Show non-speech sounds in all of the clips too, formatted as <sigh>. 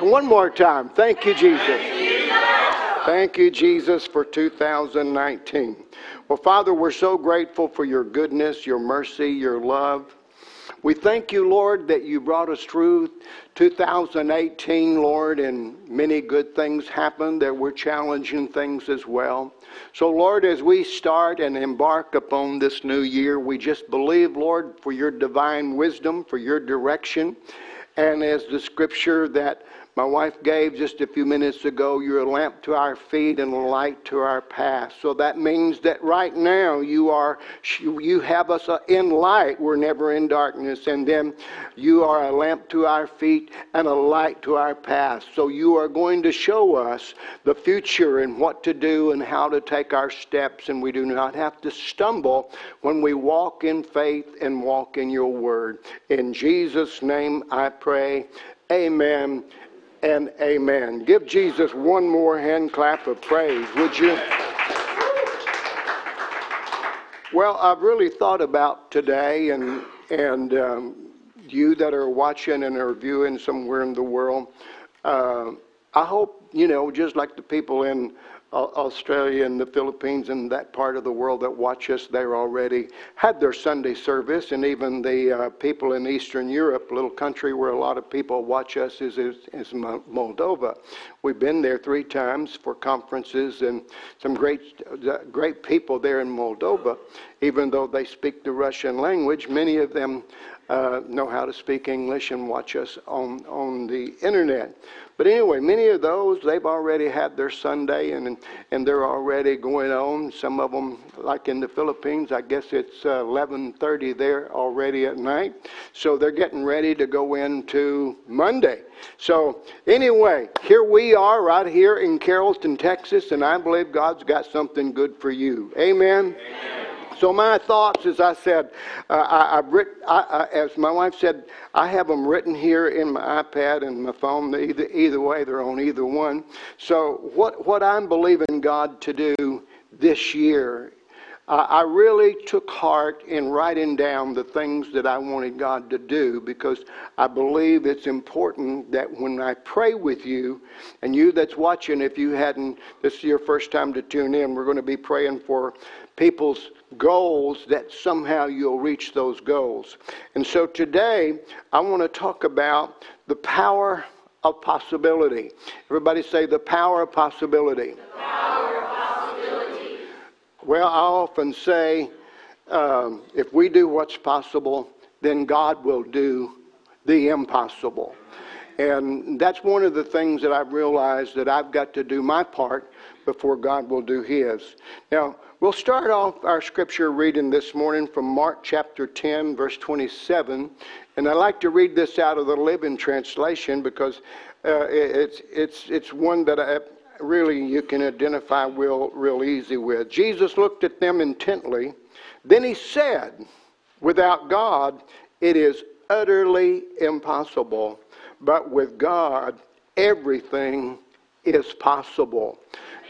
One more time. Thank you, Jesus. Thank you, Jesus, for 2019. Well, Father, we're so grateful for your goodness, your mercy, your love. We thank you, Lord, that you brought us through 2018, Lord, and many good things happened. There were challenging things as well. So, Lord, as we start and embark upon this new year, we just believe, Lord, for your divine wisdom, for your direction. And as the scripture that my wife gave just a few minutes ago, you're a lamp to our feet and a light to our path. So that means that right now you are, you have us uh, in light. We're never in darkness. And then you are a lamp to our feet and a light to our path. So you are going to show us the future and what to do and how to take our steps. And we do not have to stumble when we walk in faith and walk in your word. In Jesus' name I pray. Amen and amen. Give Jesus one more hand clap of praise, would you? Well, I've really thought about today, and and um, you that are watching and are viewing somewhere in the world. Uh, I hope you know, just like the people in Australia and the Philippines and that part of the world that watch us there already had their Sunday service, and even the uh, people in Eastern Europe, little country where a lot of people watch us, is, is, is Moldova. We've been there three times for conferences, and some great, uh, great people there in Moldova. Even though they speak the Russian language, many of them uh, know how to speak English and watch us on, on the internet. But anyway, many of those, they've already had their Sunday and, and they're already going on. Some of them, like in the Philippines, I guess it's uh, 11.30 there already at night. So they're getting ready to go into Monday. So anyway, here we are right here in Carrollton, Texas, and I believe God's got something good for you. Amen. Amen. So my thoughts, as I said, uh, I, have I, I, as my wife said, I have them written here in my iPad and my phone. Either, either way, they're on either one. So what, what I'm believing God to do this year, I really took heart in writing down the things that I wanted God to do because I believe it's important that when I pray with you, and you that's watching, if you hadn't, this is your first time to tune in, we're going to be praying for people's goals that somehow you'll reach those goals. And so today, I want to talk about the power of possibility. Everybody say the power of possibility. The power of possibility. Well, I often say um, if we do what's possible, then God will do the impossible. And that's one of the things that I've realized that I've got to do my part before God will do His. Now, we'll start off our scripture reading this morning from Mark chapter 10, verse 27. And I like to read this out of the Living Translation because uh, it's, it's, it's one that I, really you can identify real, real easy with. Jesus looked at them intently. Then he said, Without God, it is utterly impossible, but with God, everything is possible.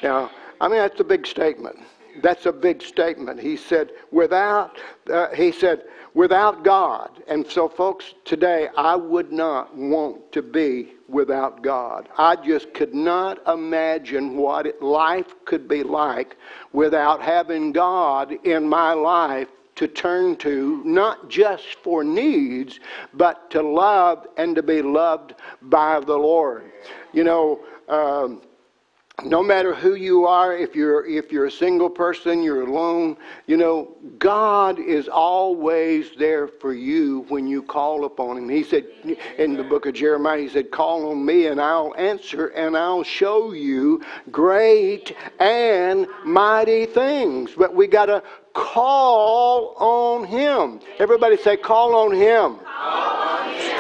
Now, I mean, that's a big statement. That's a big statement. He said, without, uh, he said, without God. And so, folks, today I would not want to be without God. I just could not imagine what it, life could be like without having God in my life to turn to, not just for needs, but to love and to be loved by the Lord. You know, um, no matter who you are, if you're if you're a single person, you're alone, you know, God is always there for you when you call upon him. He said in the book of Jeremiah, he said, "Call on me and I'll answer and I'll show you great and mighty things." But we got to call on him. Everybody say call on him. Call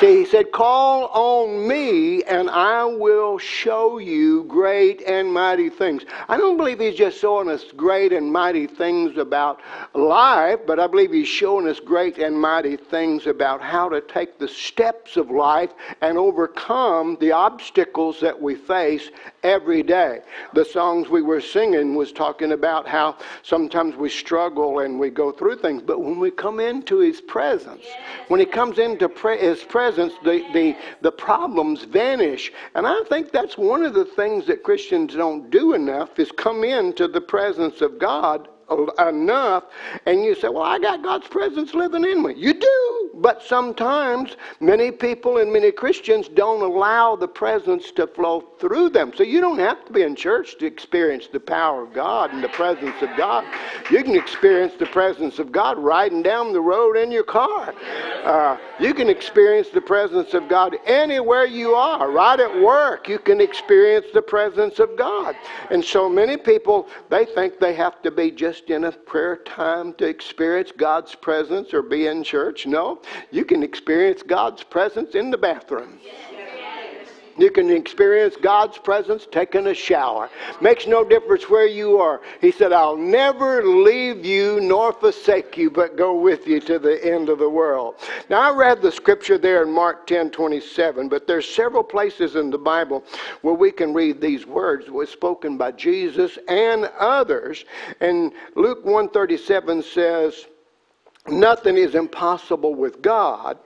See, he said, Call on me and I will show you great and mighty things. I don't believe he's just showing us great and mighty things about life, but I believe he's showing us great and mighty things about how to take the steps of life and overcome the obstacles that we face every day. The songs we were singing was talking about how sometimes we struggle and we go through things, but when we come into his presence, when he comes into his presence, presence, the, the, the problems vanish. And I think that's one of the things that Christians don't do enough is come into the presence of God enough and you say well i got god's presence living in me. You do but sometimes many people and many christians don't allow the presence to flow through them. So you don't have to be in church to experience the power of god and the presence of god. You can experience the presence of god riding down the road in your car. Uh, you can experience the presence of god anywhere you are right at work. You can experience the presence of god. And so many people they think they have to be just just in a prayer time to experience God's presence or be in church. No, you can experience God's presence in the bathroom. You can experience God's presence taking a shower. Makes no difference where you are. He said, I'll never leave you nor forsake you, but go with you to the end of the world. Now, I read the scripture there in Mark 10 27, but there's several places in the Bible where we can read these words was spoken by Jesus and others. And Luke 137 says, Nothing is impossible with God.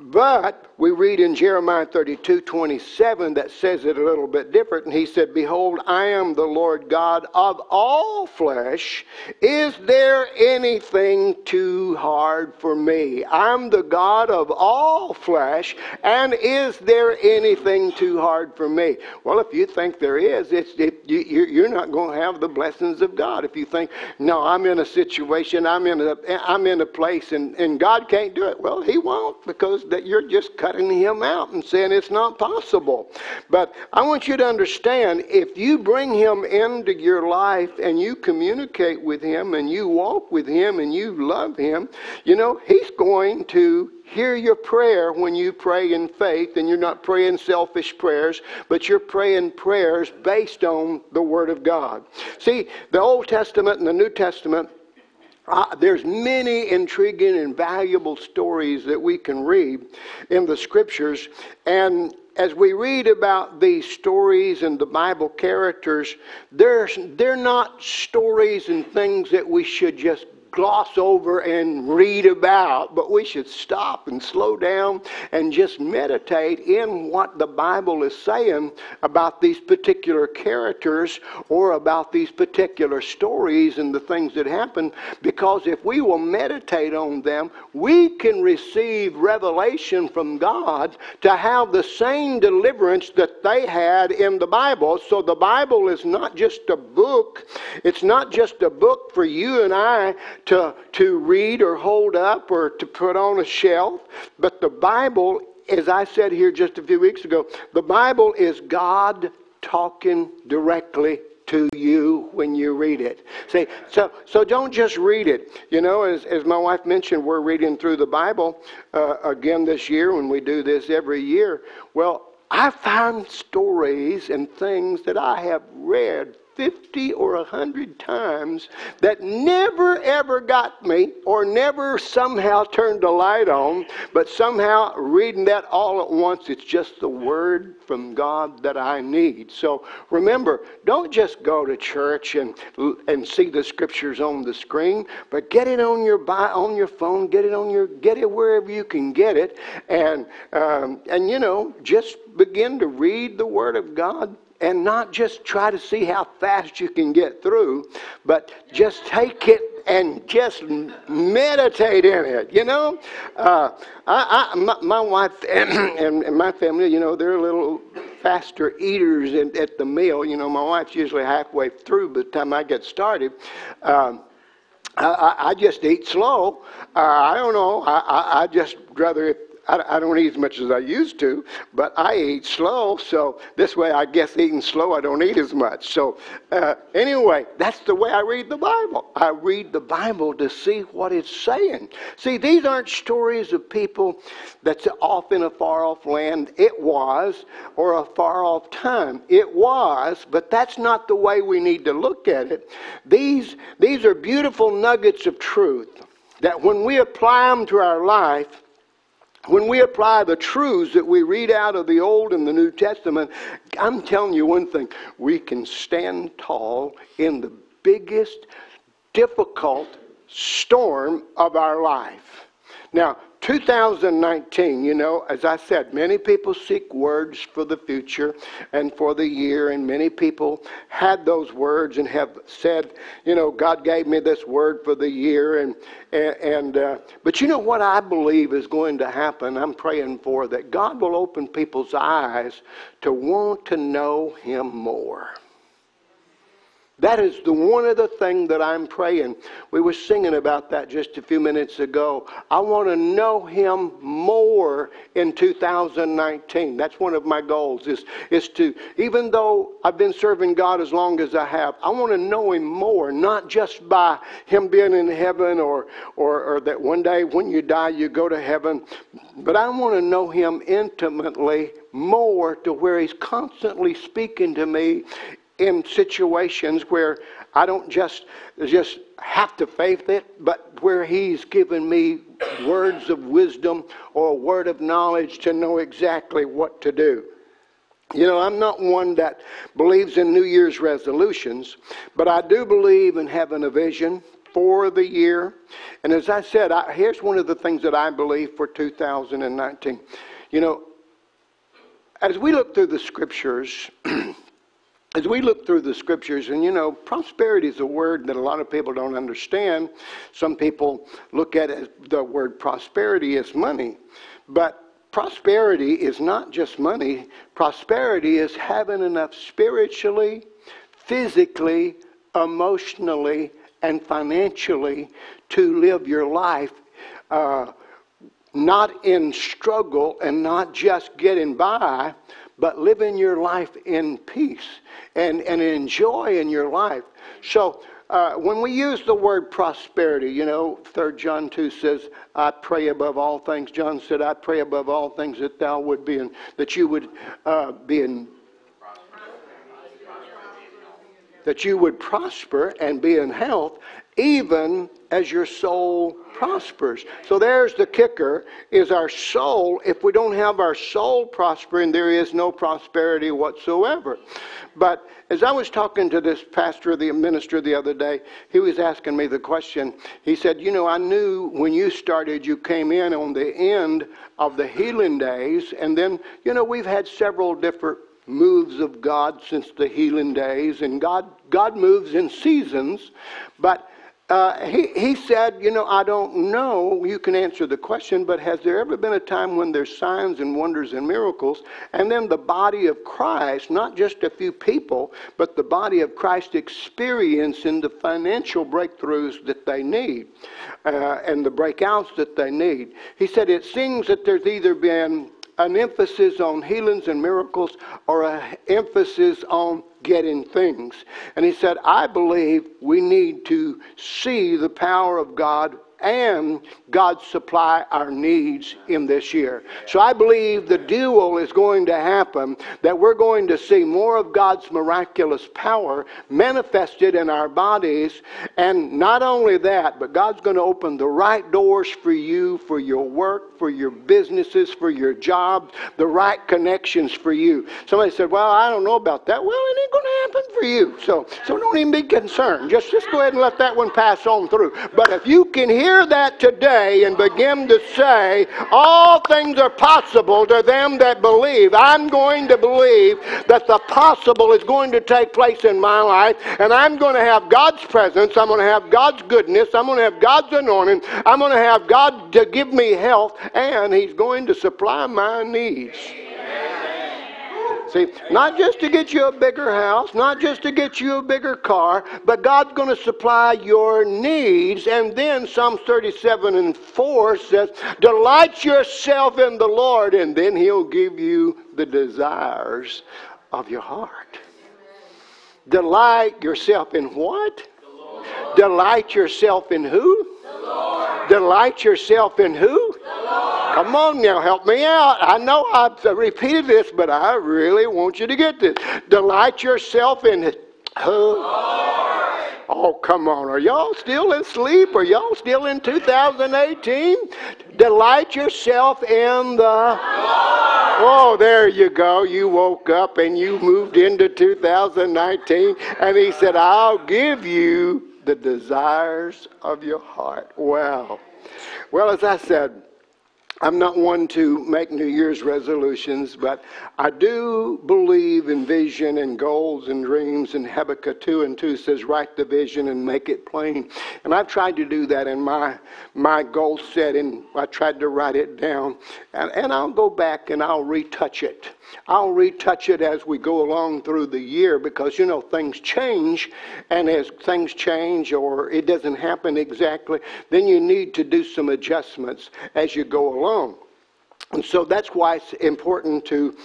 But we read in Jeremiah 32 27 that says it a little bit different. And he said, Behold, I am the Lord God of all flesh. Is there anything too hard for me? I'm the God of all flesh. And is there anything too hard for me? Well, if you think there is, it's, it, you, you're not going to have the blessings of God. If you think, no, I'm in a situation, I'm in a, I'm in a place, and, and God can't do it, well, He won't because that you're just cutting him out and saying it's not possible. But I want you to understand if you bring him into your life and you communicate with him and you walk with him and you love him, you know, he's going to hear your prayer when you pray in faith and you're not praying selfish prayers, but you're praying prayers based on the Word of God. See, the Old Testament and the New Testament uh, there's many intriguing and valuable stories that we can read in the scriptures. And as we read about these stories and the Bible characters, they're, they're not stories and things that we should just gloss over and read about, but we should stop and slow down and just meditate in what the Bible is saying about these particular characters or about these particular stories and the things that happen. Because if we will meditate on them, we can receive revelation from God to have the same deliverance that they had in the Bible. So the Bible is not just a book, it's not just a book for you and I to, to read or hold up or to put on a shelf. But the Bible, as I said here just a few weeks ago, the Bible is God talking directly to you when you read it. See, so so don't just read it. You know, as as my wife mentioned, we're reading through the Bible uh, again this year when we do this every year. Well, I find stories and things that I have read 50 or 100 times that never ever got me or never somehow turned the light on, but somehow reading that all at once, it's just the word from God that I need. So remember, don't just go to church and, and see the scriptures on the screen, but get it on your on your phone, get it on your get it wherever you can get it, and um, and you know just begin to read the Word of God and not just try to see how fast you can get through, but just take it and just meditate in it. You know, uh, I, I, my, my, wife <clears throat> and, and, my family, you know, they're a little faster eaters in, at the meal. You know, my wife's usually halfway through by the time I get started. Um, I, I, just eat slow. Uh, I don't know. I, I, just rather I, don't eat as much as I used to, but I eat slow, so this way I guess eating slow I don't eat as much. So uh, anyway, that's the way I read the Bible. I read the Bible to see what it's saying. See, these aren't stories of people that's off in a far off land. It was, or a far off time. It was, but that's not the way we need to look at it. These, these are beautiful nuggets of truth that when we apply them to our life, when we apply the truths that we read out of the Old and the New Testament, I'm telling you one thing we can stand tall in the biggest, difficult storm of our life. Now, 2019, you know, as I said, many people seek words for the future and for the year, and many people had those words and have said, you know, God gave me this word for the year, and and, uh, but you know what I believe is going to happen. I'm praying for that God will open people's eyes to want to know Him more. That is the one other thing that I'm praying. We were singing about that just a few minutes ago. I want to know him more in 2019. That's one of my goals is, is to, even though I've been serving God as long as I have, I want to know him more, not just by him being in heaven or, or, or that one day when you die you go to heaven, but I want to know him intimately more to where he's constantly speaking to me in situations where I don't just just have to faith it, but where He's given me words of wisdom or a word of knowledge to know exactly what to do. You know, I'm not one that believes in New Year's resolutions, but I do believe in having a vision for the year. And as I said, I, here's one of the things that I believe for 2019. You know, as we look through the scriptures, <clears throat> as we look through the scriptures, and you know, prosperity is a word that a lot of people don't understand. Some people look at the word prosperity as money, but prosperity is not just money. Prosperity is having enough spiritually, physically, emotionally, and financially to live your life. Uh, not in struggle and not just getting by, but living your life in peace and, and enjoy in your life. So, uh, when we use the word prosperity, you know, 3 John 2 says, I pray above all things. John said, I pray above all things that thou would be in, that you would uh, be in, that you would prosper and be in health, even as your soul prospers. So there's the kicker is our soul. If we don't have our soul prospering, there is no prosperity whatsoever. But as I was talking to this pastor, the minister the other day, he was asking me the question. He said, You know, I knew when you started, you came in on the end of the healing days. And then, you know, we've had several different moves of God since the healing days. And God, God moves in seasons. But uh, he, he said, You know, I don't know. You can answer the question, but has there ever been a time when there's signs and wonders and miracles? And then the body of Christ, not just a few people, but the body of Christ experiencing the financial breakthroughs that they need uh, and the breakouts that they need. He said, It seems that there's either been an emphasis on healings and miracles or an emphasis on getting things. And he said, I believe we need to see the power of God and God supply our needs in this year. So I believe the dual is going to happen that we're going to see more of God's miraculous power manifested in our bodies. And not only that, but God's going to open the right doors for you, for your work, for your businesses, for your jobs, the right connections for you. Somebody said, Well, I don't know about that. Well, it ain't going to happen for you. So, so don't even be concerned. Just, just go ahead and let that one pass on through. But if you can hear hear that today and begin to say, All things are possible to them that believe, I'm going to believe that the possible is going to take place in my life, and I'm going to have God's presence, I'm going to have God's goodness, I'm going to have God's anointing, I'm going to have God to give me health, and He's going to supply my needs. See, not just to get you a bigger house, not just to get you a bigger car, but God's going to supply your needs. And then Psalms 37 and 4 says, Delight yourself in the Lord, and then He'll give you the desires of your heart. Delight yourself in what? Delight yourself in who? Delight yourself in who? Come on now, help me out. I know I've repeated this, but I really want you to get this. Delight yourself in who? Oh, come on. Are y'all still asleep? Are y'all still in 2018? Delight yourself in the. Oh, there you go. You woke up and you moved into 2019, and he said, I'll give you the desires of your heart. Well, well, as I said, I'm not one to make New Year's resolutions, but I do believe in vision and goals and dreams. And Habakkuk 2 and 2 says, write the vision and make it plain. And I've tried to do that in my, my goal setting. I tried to write it down. And, and I'll go back and I'll retouch it. I'll retouch it as we go along through the year because, you know, things change. And as things change or it doesn't happen exactly, then you need to do some adjustments as you go along. And so that's why it's important to.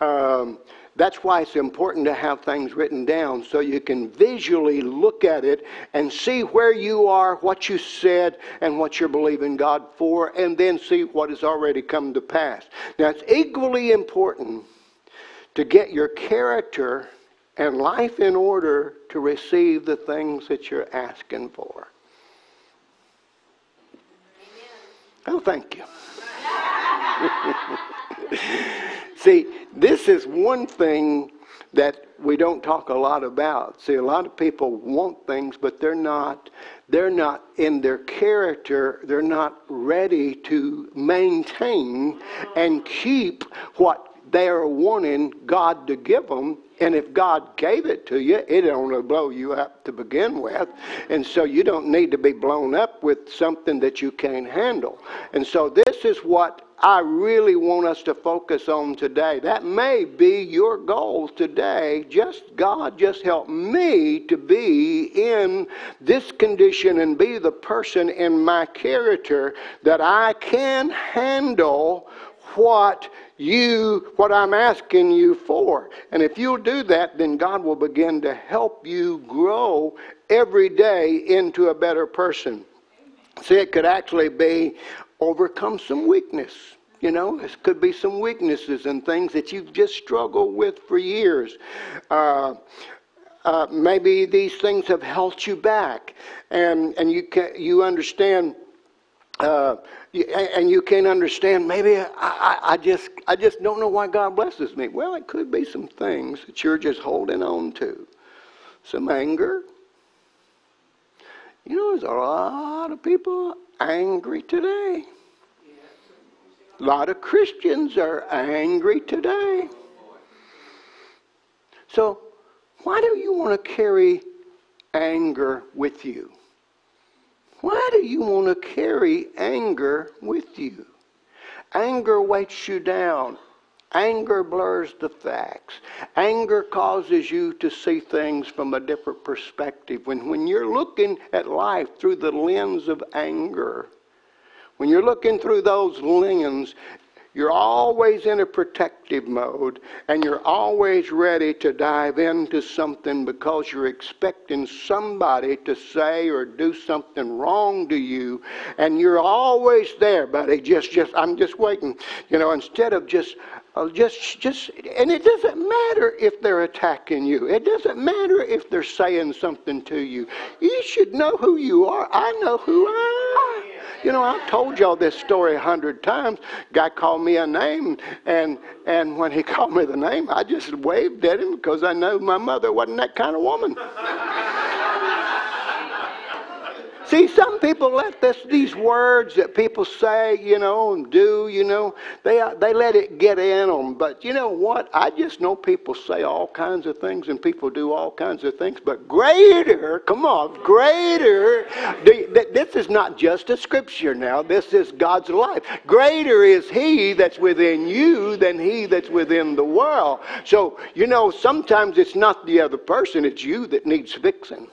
Um, that's why it's important to have things written down so you can visually look at it and see where you are, what you said, and what you're believing God for, and then see what has already come to pass. Now, it's equally important to get your character and life in order to receive the things that you're asking for. Oh, thank you. <laughs> See, this is one thing that we don't talk a lot about. See, a lot of people want things, but they're not they're not in their character, they're not ready to maintain and keep what they're wanting God to give them and if God gave it to you, it only blow you up to begin with. And so you don't need to be blown up with something that you can't handle. And so this is what I really want us to focus on today. That may be your goal today. Just God, just help me to be in this condition and be the person in my character that I can handle what you what I'm asking you for. And if you'll do that, then God will begin to help you grow every day into a better person. See, it could actually be overcome some weakness. You know, it could be some weaknesses and things that you've just struggled with for years. Uh, uh, maybe these things have held you back, and and you can, you understand uh, and you can't understand. Maybe I, I, I, just I just don't know why God blesses me. Well, it could be some things that you're just holding on to, some anger. You know, there's a lot of people angry today. A lot of Christians are angry today. So, why do you want to carry anger with you? Why do you want to carry anger with you? Anger weights you down. Anger blurs the facts. Anger causes you to see things from a different perspective. When, when you're looking at life through the lens of anger, when you're looking through those lenses, you're always in a protective mode and you're always ready to dive into something because you're expecting somebody to say or do something wrong to you and you're always there buddy just just I'm just waiting you know instead of just just just and it doesn't matter if they're attacking you it doesn't matter if they're saying something to you you should know who you are I know who I am you know, I've told y'all this story a hundred times. Guy called me a name, and and when he <laughs> called me the name, I just waved at him because I know my mother wasn't that kind of woman. <laughs> See, some people let this, these words that people say, you know, and do, you know, they, they let it get in them. But you know what? I just know people say all kinds of things and people do all kinds of things. But greater, come on, greater, this is not just a scripture now. This is God's life. Greater is He that's within you than He that's within the world. So, you know, sometimes it's not the other person, it's you that needs fixing.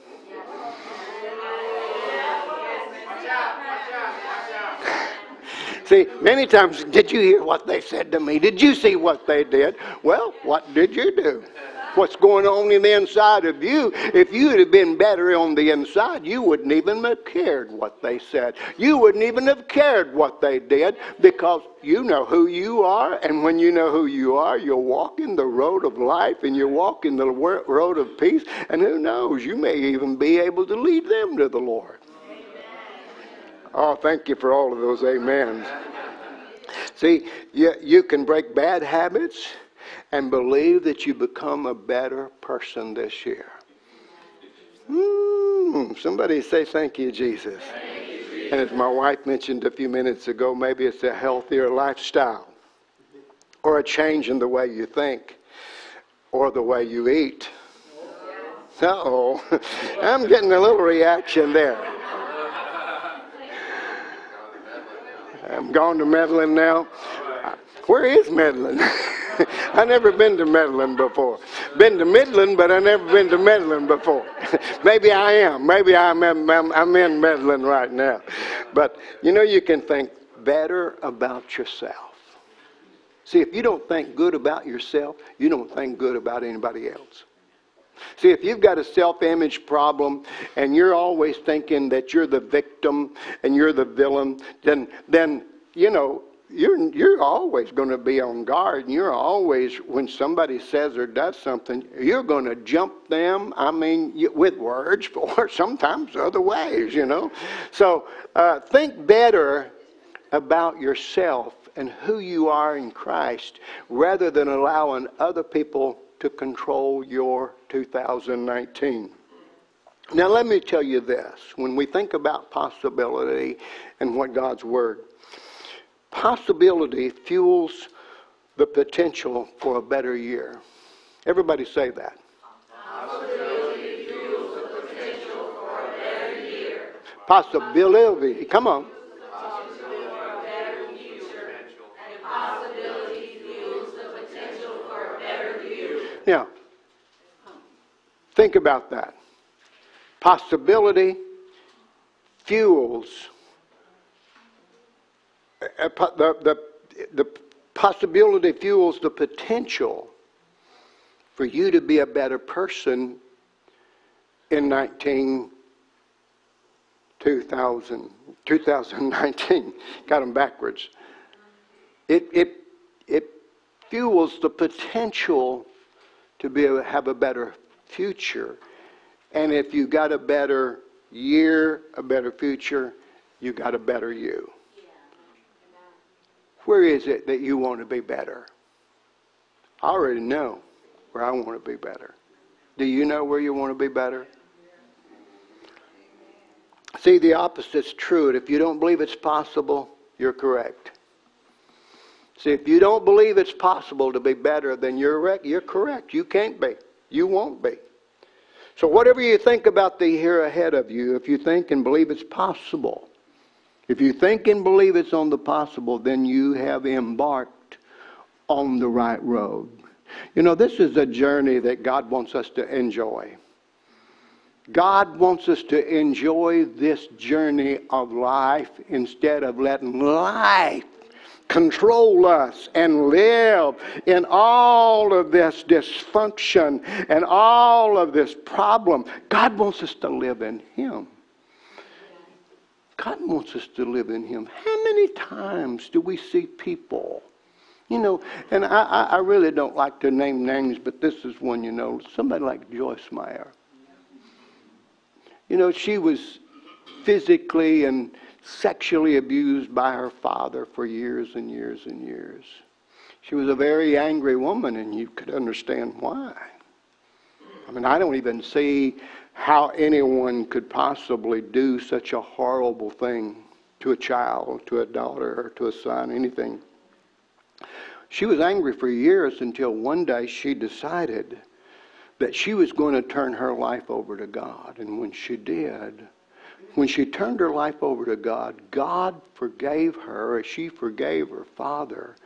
See, many times, did you hear what they said to me? Did you see what they did? Well, what did you do? What's going on in the inside of you? If you'd have been better on the inside, you wouldn't even have cared what they said. You wouldn't even have cared what they did because you know who you are. And when you know who you are, you'll walk in the road of life and you'll walk in the road of peace. And who knows, you may even be able to lead them to the Lord. Oh, thank you for all of those amens. See, you, you can break bad habits and believe that you become a better person this year. Mm, somebody say, Thank you, Jesus. And as my wife mentioned a few minutes ago, maybe it's a healthier lifestyle or a change in the way you think or the way you eat. Uh-oh. <laughs> I'm getting a little reaction there. I'm going to Medlin now. Where is Medlin? <laughs> I never been to Medlin before. Been to Midland, but I never been to Medlin before. <laughs> Maybe I am. Maybe I'm, I'm, I'm in Medlin right now. But you know, you can think better about yourself. See, if you don't think good about yourself, you don't think good about anybody else. See, if you've got a self image problem and you're always thinking that you're the victim and you're the villain, then, then you know, you're, you're always going to be on guard. And you're always, when somebody says or does something, you're going to jump them, I mean, with words <laughs> or sometimes other ways, you know. So uh, think better about yourself and who you are in Christ rather than allowing other people to control your 2019. Now, let me tell you this when we think about possibility and what God's Word, possibility fuels the potential for a better year. Everybody say that. Possibility fuels the potential for a better year. Possibility, come on. Now, think about that. Possibility fuels Uh, the, the, the possibility fuels the potential for you to be a better person in 19, 2000, 2019. <laughs> Got them backwards. It, it, it fuels the potential to be able to have a better future. And if you got a better year, a better future, you got a better you. Where is it that you want to be better? I already know where I want to be better. Do you know where you want to be better? See, the opposite's true. If you don't believe it's possible, you're correct. See, if you don't believe it's possible to be better, then you're, you're correct. You can't be. You won't be. So, whatever you think about the year ahead of you, if you think and believe it's possible, if you think and believe it's on the possible, then you have embarked on the right road. You know, this is a journey that God wants us to enjoy. God wants us to enjoy this journey of life instead of letting life control us and live in all of this dysfunction and all of this problem. God wants us to live in Him. God wants us to live in Him. How many times do we see people? You know, and I, I really don't like to name names, but this is one, you know, somebody like Joyce Meyer. You know, she was physically and sexually abused by her father for years and years and years. She was a very angry woman, and you could understand why. I mean, I don't even see how anyone could possibly do such a horrible thing to a child, to a daughter, or to a son, anything. She was angry for years until one day she decided that she was going to turn her life over to God. And when she did, when she turned her life over to God, God forgave her as she forgave her father.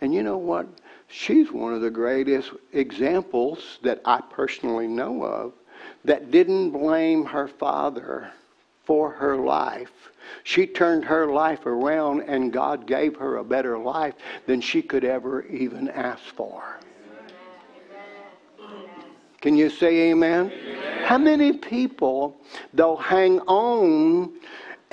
And you know what? She's one of the greatest examples that I personally know of that didn't blame her father for her life. She turned her life around and God gave her a better life than she could ever even ask for. Can you say amen? amen? How many people, they'll hang on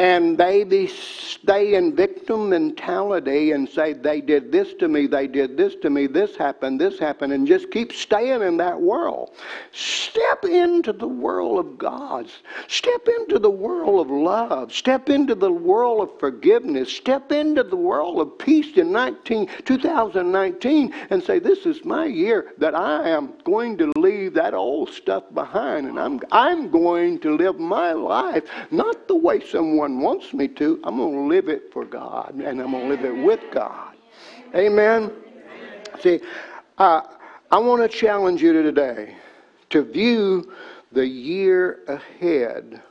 and they stay in victim mentality and say, they did this to me, they did this to me, this happened, this happened, and just keep staying in that world. Step into the world of God. Step into the world of love. Step into the world of forgiveness. Step into the world of peace in 19, 2019 and say, this is my year that I am going to leave that old stuff behind and I'm, I'm going to live my life not the way someone wants me to. I'm going to live it for God and I'm going to live it with God. Amen. See, uh, I want to challenge you today to view the year ahead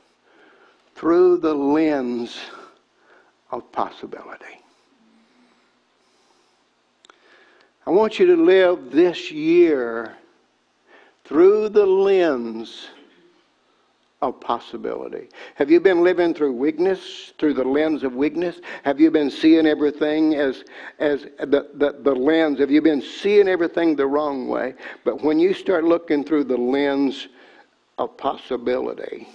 through the lens of possibility. I want you to live this year through the lens of possibility. Have you been living through weakness, through the lens of weakness? Have you been seeing everything as, as the, the, the lens? Have you been seeing everything the wrong way? But when you start looking through the lens of possibility,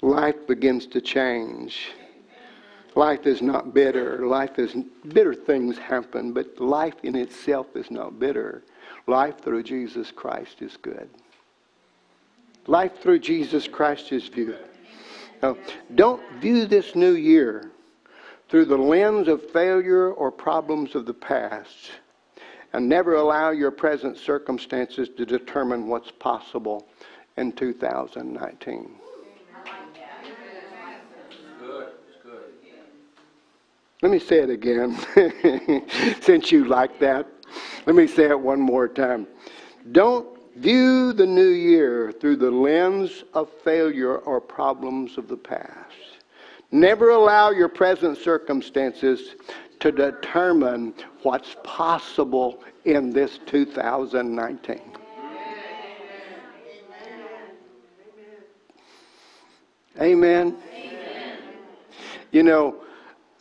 life begins to change. Life is not bitter. Life is bitter things happen, but life in itself is not bitter. Life through Jesus Christ is good. Life through Jesus Christ is good. Now, don't view this new year through the lens of failure or problems of the past. And never allow your present circumstances to determine what's possible in 2019. Let me say it again, <laughs> since you like that. Let me say it one more time. Don't view the new year through the lens of failure or problems of the past. Never allow your present circumstances to determine what's possible in this 2019. Amen. Amen. You know,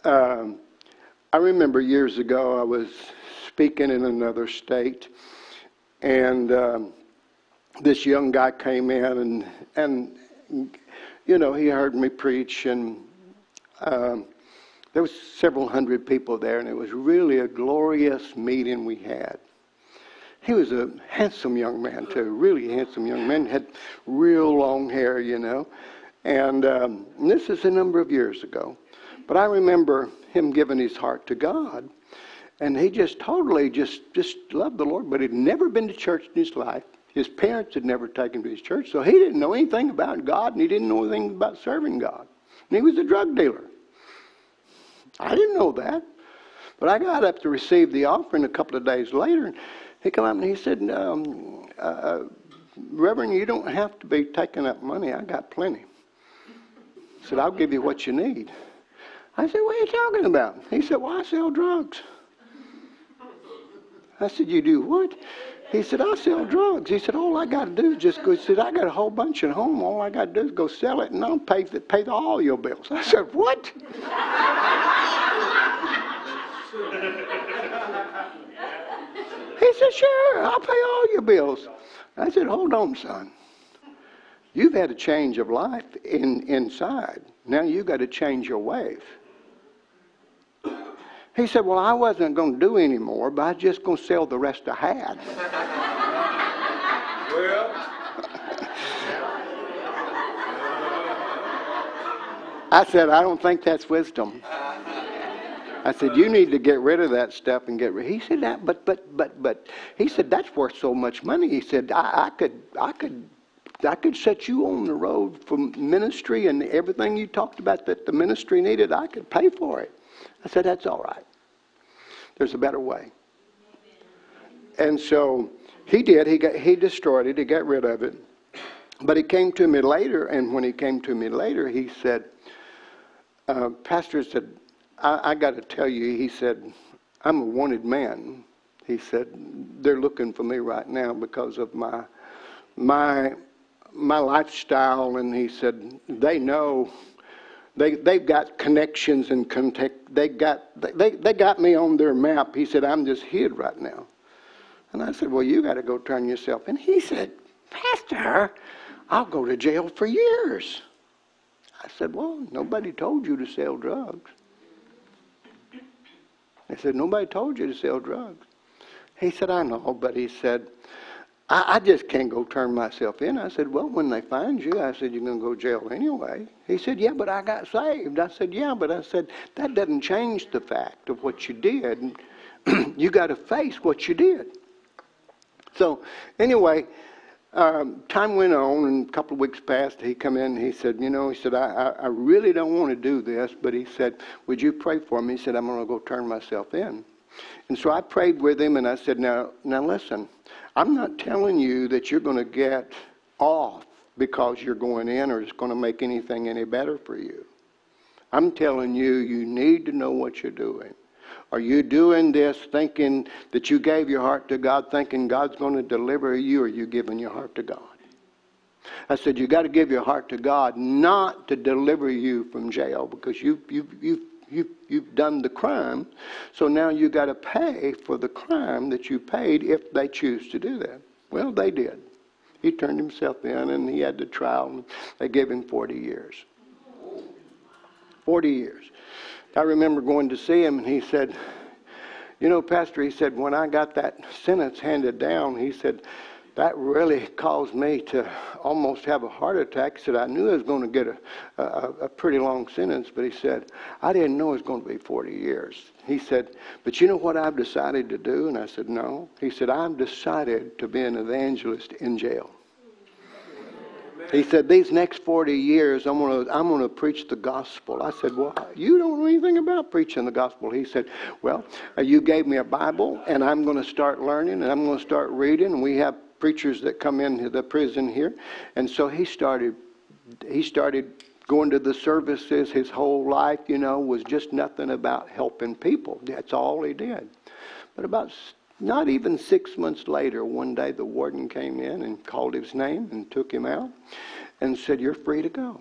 um, I remember years ago I was speaking in another state, and um, this young guy came in, and and you know he heard me preach, and um, there was several hundred people there, and it was really a glorious meeting we had. He was a handsome young man too, really handsome young man. Had real long hair, you know, and, um, and this is a number of years ago. But I remember him giving his heart to God. And he just totally just, just loved the Lord, but he'd never been to church in his life. His parents had never taken him to his church, so he didn't know anything about God and he didn't know anything about serving God. And he was a drug dealer. I didn't know that. But I got up to receive the offering a couple of days later, and he came up and he said, um, uh, Reverend, you don't have to be taking up money. I got plenty. Said, I'll give you what you need. I said, What are you talking about? He said, Well, I sell drugs. I said, You do what? He said, I sell drugs. He said, All I got to do is just go. He said, I got a whole bunch at home. All I got to do is go sell it and I'll pay, the, pay the, all your bills. I said, What? he said, Sure, I'll pay all your bills. I said, Hold on, son. You've had a change of life in, inside. Now you've got to change your ways. He said, Well, I wasn't going to do any more, but I was just going to sell the rest I had. <laughs> well, I said, I don't think that's wisdom. I said, you need to get rid of that stuff and get rid. He said that, but but but but he said that's worth so much money. He said I, I could I could I could set you on the road for ministry and everything you talked about that the ministry needed. I could pay for it. I said, That's all right. There's a better way. And so he did. He, got, he destroyed it, he got rid of it. But he came to me later, and when he came to me later, he said, uh, Pastor said, I, I got to tell you, he said, I'm a wanted man. He said, they're looking for me right now because of my my my lifestyle, and he said they know they, they've got connections and contact. They got, they, they got me on their map. He said, I'm just hid right now. And I said, Well, you got to go turn yourself in. He said, Pastor, I'll go to jail for years. I said, Well, nobody told you to sell drugs. He said, Nobody told you to sell drugs. He said, I know, but he said, I, I just can't go turn myself in. I said, Well, when they find you, I said, You're going to go to jail anyway. He said, Yeah, but I got saved. I said, Yeah, but I said, That doesn't change the fact of what you did. <clears throat> you got to face what you did. So, anyway, um, time went on, and a couple of weeks passed. He come in. He said, "You know," he said, I, I, I really don't want to do this, but he said, "Would you pray for me?" He said, "I'm going to go turn myself in." And so I prayed with him, and I said, "Now, now listen. I'm not telling you that you're going to get off because you're going in, or it's going to make anything any better for you. I'm telling you, you need to know what you're doing." Are you doing this thinking that you gave your heart to God, thinking God's going to deliver you, or are you giving your heart to God? I said, you got to give your heart to God, not to deliver you from jail, because you, you, you, you, you've done the crime. So now you've got to pay for the crime that you paid if they choose to do that. Well, they did. He turned himself in and he had the trial. And they gave him 40 years. 40 years. I remember going to see him, and he said, You know, Pastor, he said, when I got that sentence handed down, he said, that really caused me to almost have a heart attack. He said, I knew I was going to get a, a, a pretty long sentence, but he said, I didn't know it was going to be 40 years. He said, But you know what I've decided to do? And I said, No. He said, I've decided to be an evangelist in jail. He said, These next 40 years, I'm going to I'm to preach the gospel. I said, Well, you don't know anything about preaching the gospel. He said, Well, uh, you gave me a Bible, and I'm going to start learning, and I'm going to start reading. And we have preachers that come into the prison here. And so he started, he started going to the services his whole life, you know, was just nothing about helping people. That's all he did. But about not even six months later, one day the warden came in and called his name and took him out and said, You're free to go.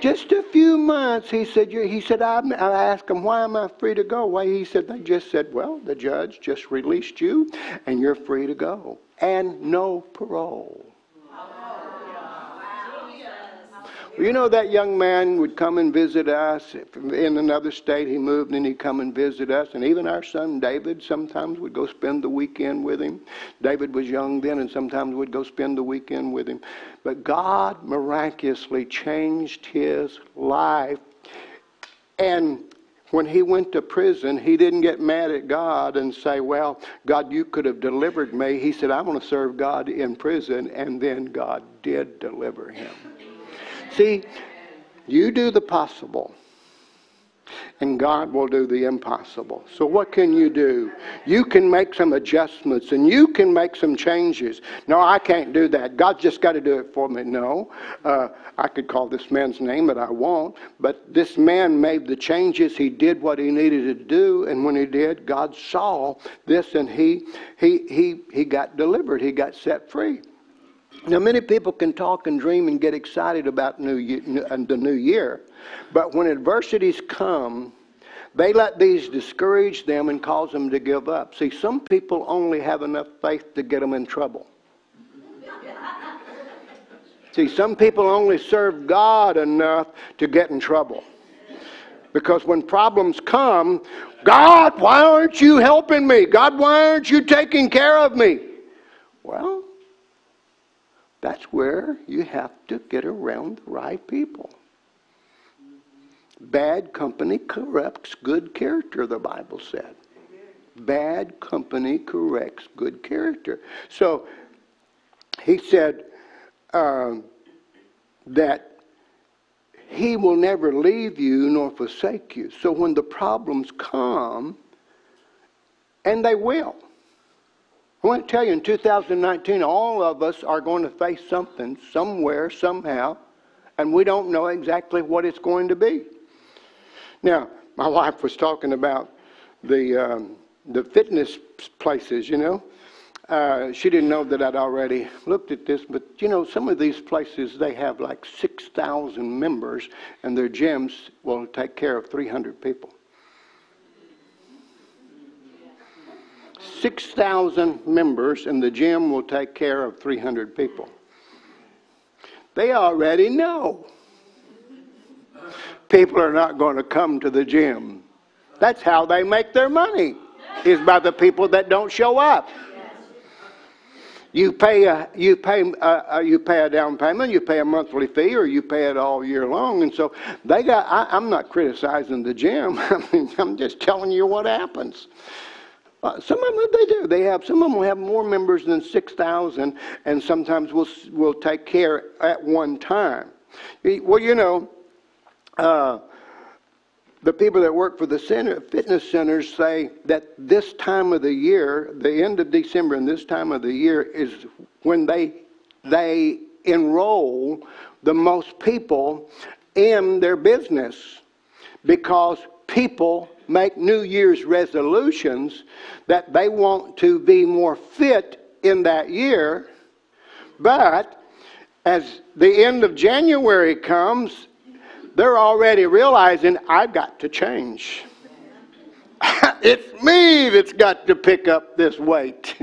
Just a few months, he said. He said. I, I asked him, "Why am I free to go?" Why? He said. They just said, "Well, the judge just released you, and you're free to go, and no parole." You know, that young man would come and visit us. In another state, he moved and he'd come and visit us. And even our son David sometimes would go spend the weekend with him. David was young then and sometimes would go spend the weekend with him. But God miraculously changed his life. And when he went to prison, he didn't get mad at God and say, Well, God, you could have delivered me. He said, I'm going to serve God in prison. And then God did deliver him. See, you do the possible, and God will do the impossible. So, what can you do? You can make some adjustments and you can make some changes. No, I can't do that. God just got to do it for me. No, uh, I could call this man's name, but I won't. But this man made the changes. He did what he needed to do, and when he did, God saw this, and he he he he got delivered. He got set free. Now, many people can talk and dream and get excited about new year, uh, the new year, but when adversities come, they let these discourage them and cause them to give up. See, some people only have enough faith to get them in trouble. See, some people only serve God enough to get in trouble. Because when problems come, God, why aren't you helping me? God, why aren't you taking care of me? Well, that's where you have to get around the right people. Bad company corrupts good character, the Bible said. Bad company corrects good character. So he said um, that he will never leave you nor forsake you. So when the problems come, and they will, I want to tell you in 2019, all of us are going to face something somewhere, somehow, and we don't know exactly what it's going to be. Now, my wife was talking about the, um, the fitness places, you know. Uh, she didn't know that I'd already looked at this, but you know, some of these places they have like 6,000 members, and their gyms will take care of 300 people. 6,000 members, and the gym will take care of 300 people. They already know people are not going to come to the gym. That's how they make their money, is by the people that don't show up. you pay a you pay a, you pay a down payment, you pay a monthly fee, or you pay it all year long. And so they got. I, I'm not criticizing the gym. <laughs> I mean, I'm just telling you what happens. Uh, some of them they do. They have some of them have more members than six thousand, and sometimes we'll will take care at one time. Well, you know. Uh, the people that work for the center, fitness centers say that this time of the year, the end of December and this time of the year is when they they enroll the most people in their business because people make New Year's resolutions that they want to be more fit in that year, but as the end of January comes they're already realizing I've got to change. <laughs> it's me that's got to pick up this weight.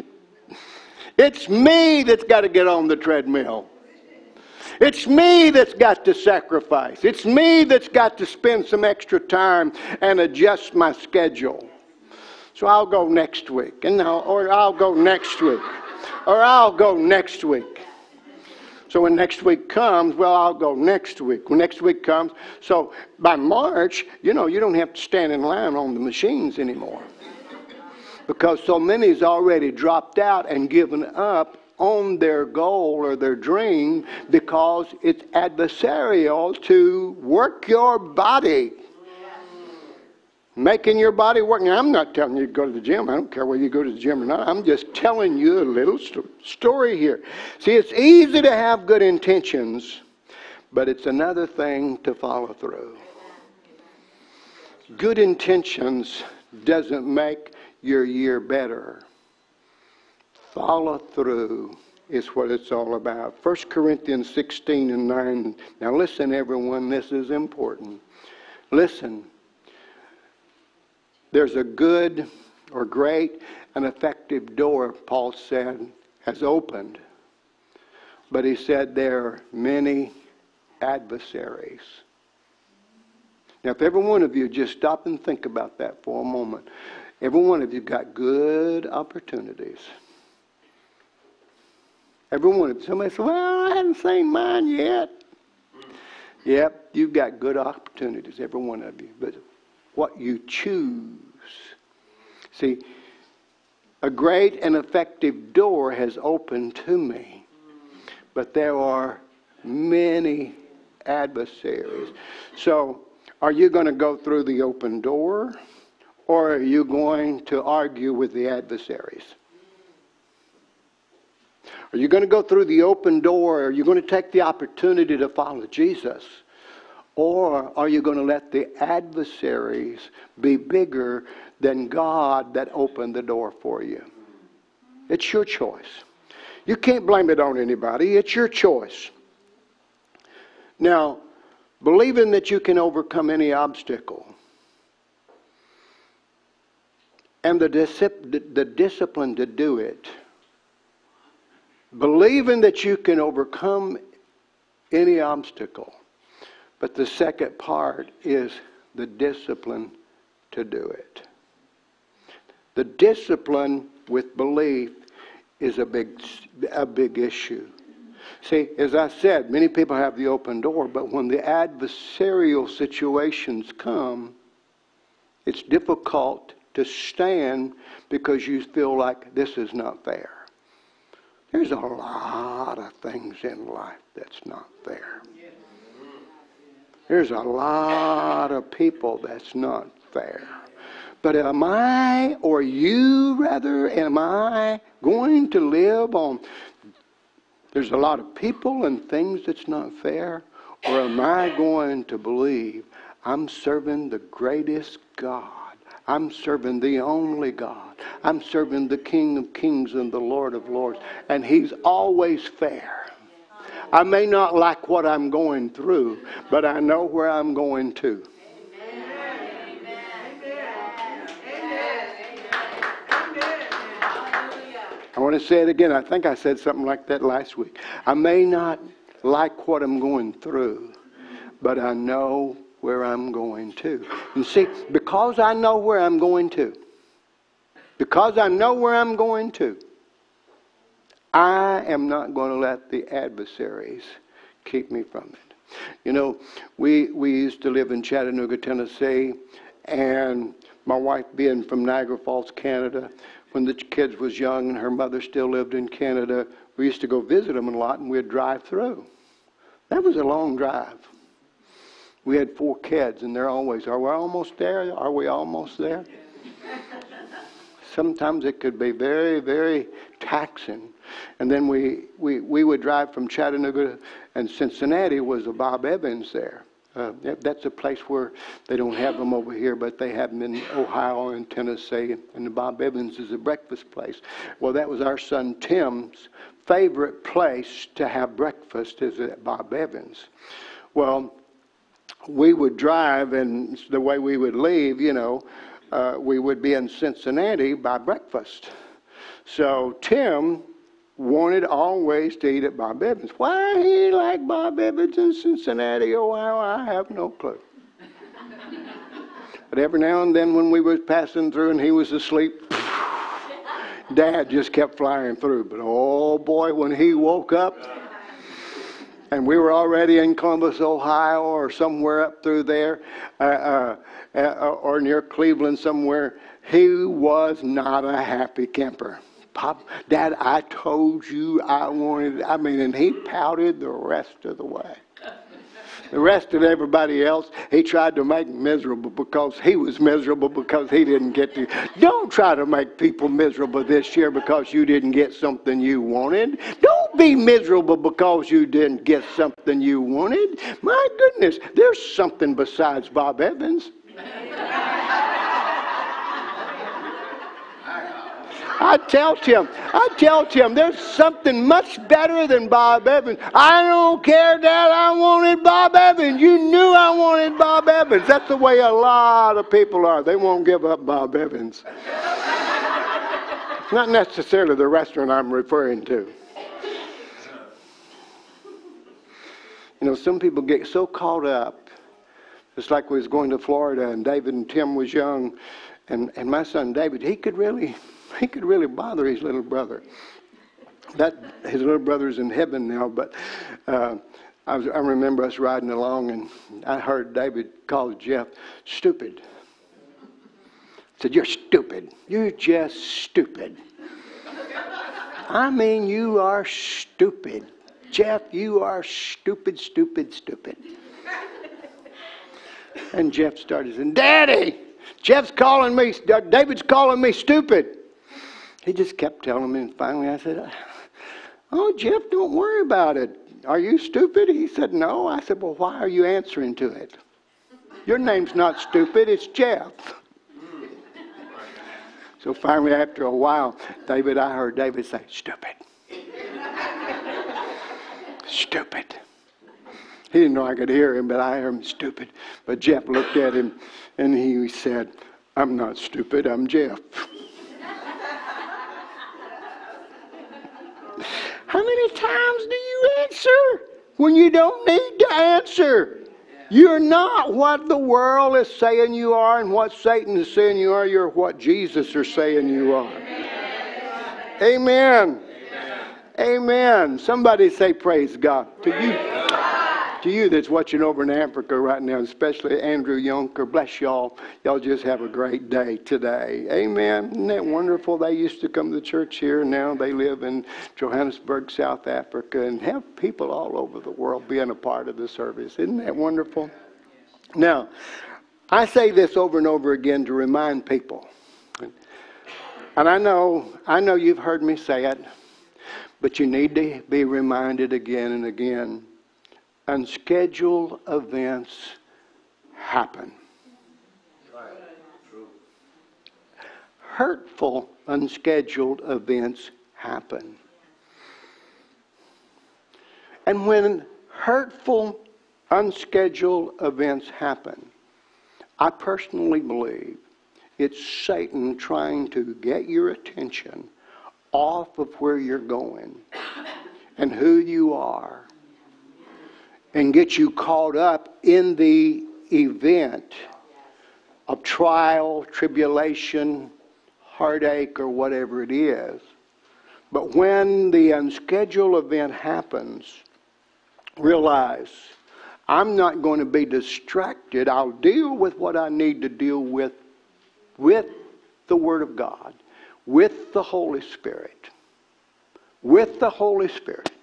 <laughs> it's me that's got to get on the treadmill. It's me that's got to sacrifice. It's me that's got to spend some extra time and adjust my schedule. So I'll go next week, and I'll, or I'll go next week, or I'll go next week. So when next week comes, well, I'll go next week. When next week comes, so by March, you know, you don't have to stand in line on the machines anymore. Because so many's already dropped out and given up on their goal or their dream because it's adversarial to work your body making your body work. Now, I'm not telling you to go to the gym. I don't care whether you go to the gym or not. I'm just telling you a little st- story here. See, it's easy to have good intentions, but it's another thing to follow through. Good intentions doesn't make your year better. Follow through is what it's all about. 1 Corinthians 16 and 9. Now, listen, everyone, this is important. Listen. There's a good or great and effective door, Paul said, has opened. But he said there are many adversaries. Now, if every one of you just stop and think about that for a moment, every one of you got good opportunities. Every one of you. Somebody said, Well, I haven't seen mine yet. Yep, you've got good opportunities, every one of you. But what you choose. See, a great and effective door has opened to me, but there are many adversaries. So, are you going to go through the open door, or are you going to argue with the adversaries? Are you going to go through the open door? Are you going to take the opportunity to follow Jesus? Or are you going to let the adversaries be bigger than God that opened the door for you? It's your choice. You can't blame it on anybody, it's your choice. Now, believing that you can overcome any obstacle and the, the discipline to do it, believing that you can overcome any obstacle but the second part is the discipline to do it. The discipline with belief is a big, a big issue. See, as I said, many people have the open door, but when the adversarial situations come, it's difficult to stand because you feel like this is not fair. There's a lot of things in life that's not fair. There's a lot of people that's not fair. But am I, or you rather, am I going to live on? There's a lot of people and things that's not fair. Or am I going to believe I'm serving the greatest God? I'm serving the only God. I'm serving the King of Kings and the Lord of Lords. And He's always fair. I may not like what I'm going through, but I know where I'm going to. I want to say it again. I think I said something like that last week. I may not like what I'm going through, but I know where I'm going to. And see, because I know where I'm going to, because I know where I'm going to, I am not going to let the adversaries keep me from it. You know, we, we used to live in Chattanooga, Tennessee, and my wife being from Niagara Falls, Canada, when the kids was young and her mother still lived in Canada, we used to go visit them a lot and we'd drive through. That was a long drive. We had four kids and they're always, are we almost there? Are we almost there? Sometimes it could be very, very taxing. And then we, we, we would drive from Chattanooga and Cincinnati was a Bob Evans there. Uh, that's a place where they don't have them over here, but they have them in Ohio and Tennessee. And the Bob Evans is a breakfast place. Well, that was our son Tim's favorite place to have breakfast is at Bob Evans. Well, we would drive, and the way we would leave, you know, uh, we would be in Cincinnati by breakfast. So Tim wanted always to eat at Bob Evans. Why he liked Bob Evans in Cincinnati, Ohio, I have no clue. but every now and then when we was passing through and he was asleep, Dad just kept flying through. But oh boy, when he woke up, and we were already in Columbus, Ohio, or somewhere up through there, uh, uh, uh, or near Cleveland somewhere, he was not a happy camper. Pop, Dad, I told you I wanted, I mean, and he pouted the rest of the way. The rest of everybody else, he tried to make miserable because he was miserable because he didn't get to. Don't try to make people miserable this year because you didn't get something you wanted. Don't be miserable because you didn't get something you wanted. My goodness, there's something besides Bob Evans. <laughs> I tell Tim, I tell Tim, there's something much better than Bob Evans. I don't care, Dad, I wanted Bob Evans. You knew I wanted Bob Evans. That's the way a lot of people are. They won't give up Bob Evans. <laughs> Not necessarily the restaurant I'm referring to. You know, some people get so caught up. It's like we was going to Florida and David and Tim was young and, and my son David, he could really he could really bother his little brother. That his little brother's in heaven now, but uh, I, was, I remember us riding along, and I heard David call Jeff stupid. I said, "You're stupid. You're just stupid." I mean, you are stupid. Jeff, you are stupid, stupid, stupid. And Jeff started saying, Daddy, Jeff's calling me, David's calling me stupid. He just kept telling me, and finally I said, Oh, Jeff, don't worry about it. Are you stupid? He said, No. I said, Well, why are you answering to it? Your name's not stupid, it's Jeff. So finally, after a while, David, I heard David say, Stupid. stupid. He didn't know I could hear him, but I heard him stupid. But Jeff looked at him and he said, I'm not stupid, I'm Jeff. How many times do you answer when you don't need to answer? You're not what the world is saying you are and what Satan is saying you are. You're what Jesus is saying you are. Amen. Amen. Amen. Somebody say praise God. To you to you that's watching over in Africa right now, especially Andrew Yonker, bless y'all. Y'all just have a great day today. Amen. Isn't that wonderful? They used to come to church here. Now they live in Johannesburg, South Africa, and have people all over the world being a part of the service. Isn't that wonderful? Now, I say this over and over again to remind people. And I know, I know you've heard me say it, but you need to be reminded again and again unscheduled events happen. Hurtful, unscheduled events happen. And when hurtful, unscheduled events happen, I personally believe it's Satan trying to get your attention off of where you're going and who you are and get you caught up in the event of trial, tribulation, heartache, or whatever it is. But when the unscheduled event happens, realize I'm not going to be distracted. I'll deal with what I need to deal with with the Word of God, with the Holy Spirit. With the Holy Spirit.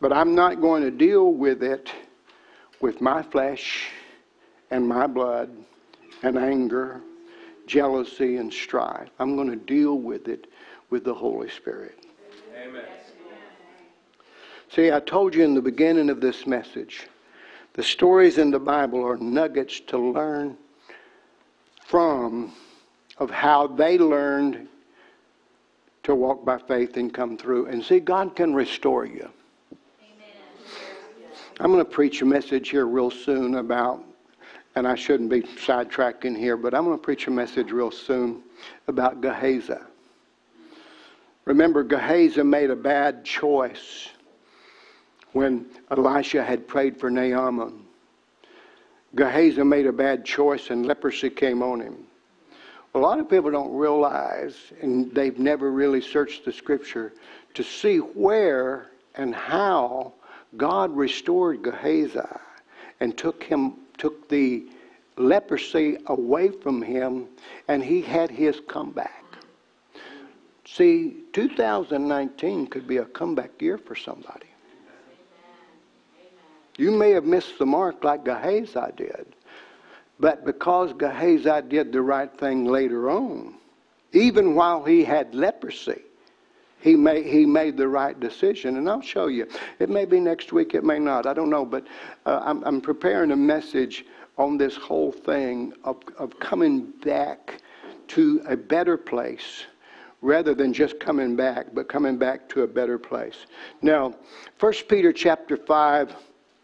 But I'm not going to deal with it with my flesh and my blood and anger, jealousy, and strife. I'm going to deal with it with the Holy Spirit. Amen. See, I told you in the beginning of this message, the stories in the Bible are nuggets to learn from of how they learned to walk by faith and come through. And see, God can restore you. I'm going to preach a message here real soon about, and I shouldn't be sidetracking here, but I'm going to preach a message real soon about Gehazi. Remember, Gehazi made a bad choice when Elisha had prayed for Naaman. Gehazi made a bad choice and leprosy came on him. A lot of people don't realize, and they've never really searched the scripture to see where and how God restored Gehazi and took him, took the leprosy away from him, and he had his comeback. See, 2019 could be a comeback year for somebody. You may have missed the mark like Gehazi did, but because Gehazi did the right thing later on, even while he had leprosy, he made, he made the right decision. And I'll show you. It may be next week, it may not. I don't know. But uh, I'm, I'm preparing a message on this whole thing of, of coming back to a better place rather than just coming back, but coming back to a better place. Now, 1 Peter chapter 5,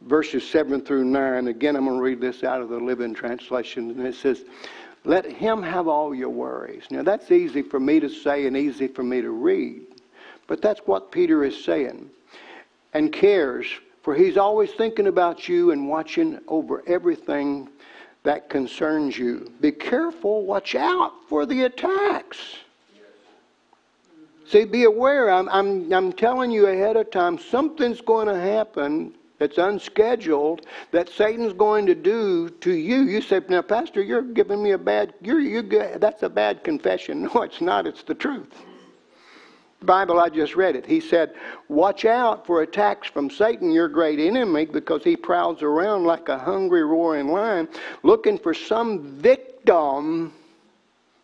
verses 7 through 9. Again, I'm going to read this out of the Living Translation. And it says, Let him have all your worries. Now, that's easy for me to say and easy for me to read. But that's what Peter is saying. And cares, for he's always thinking about you and watching over everything that concerns you. Be careful, watch out for the attacks. See, be aware. I'm, I'm, I'm telling you ahead of time, something's going to happen that's unscheduled that Satan's going to do to you. You say, now, Pastor, you're giving me a bad, you're, you that's a bad confession. <laughs> No, it's not. It's the truth. Bible, I just read it. He said, Watch out for attacks from Satan, your great enemy, because he prowls around like a hungry, roaring lion, looking for some victim,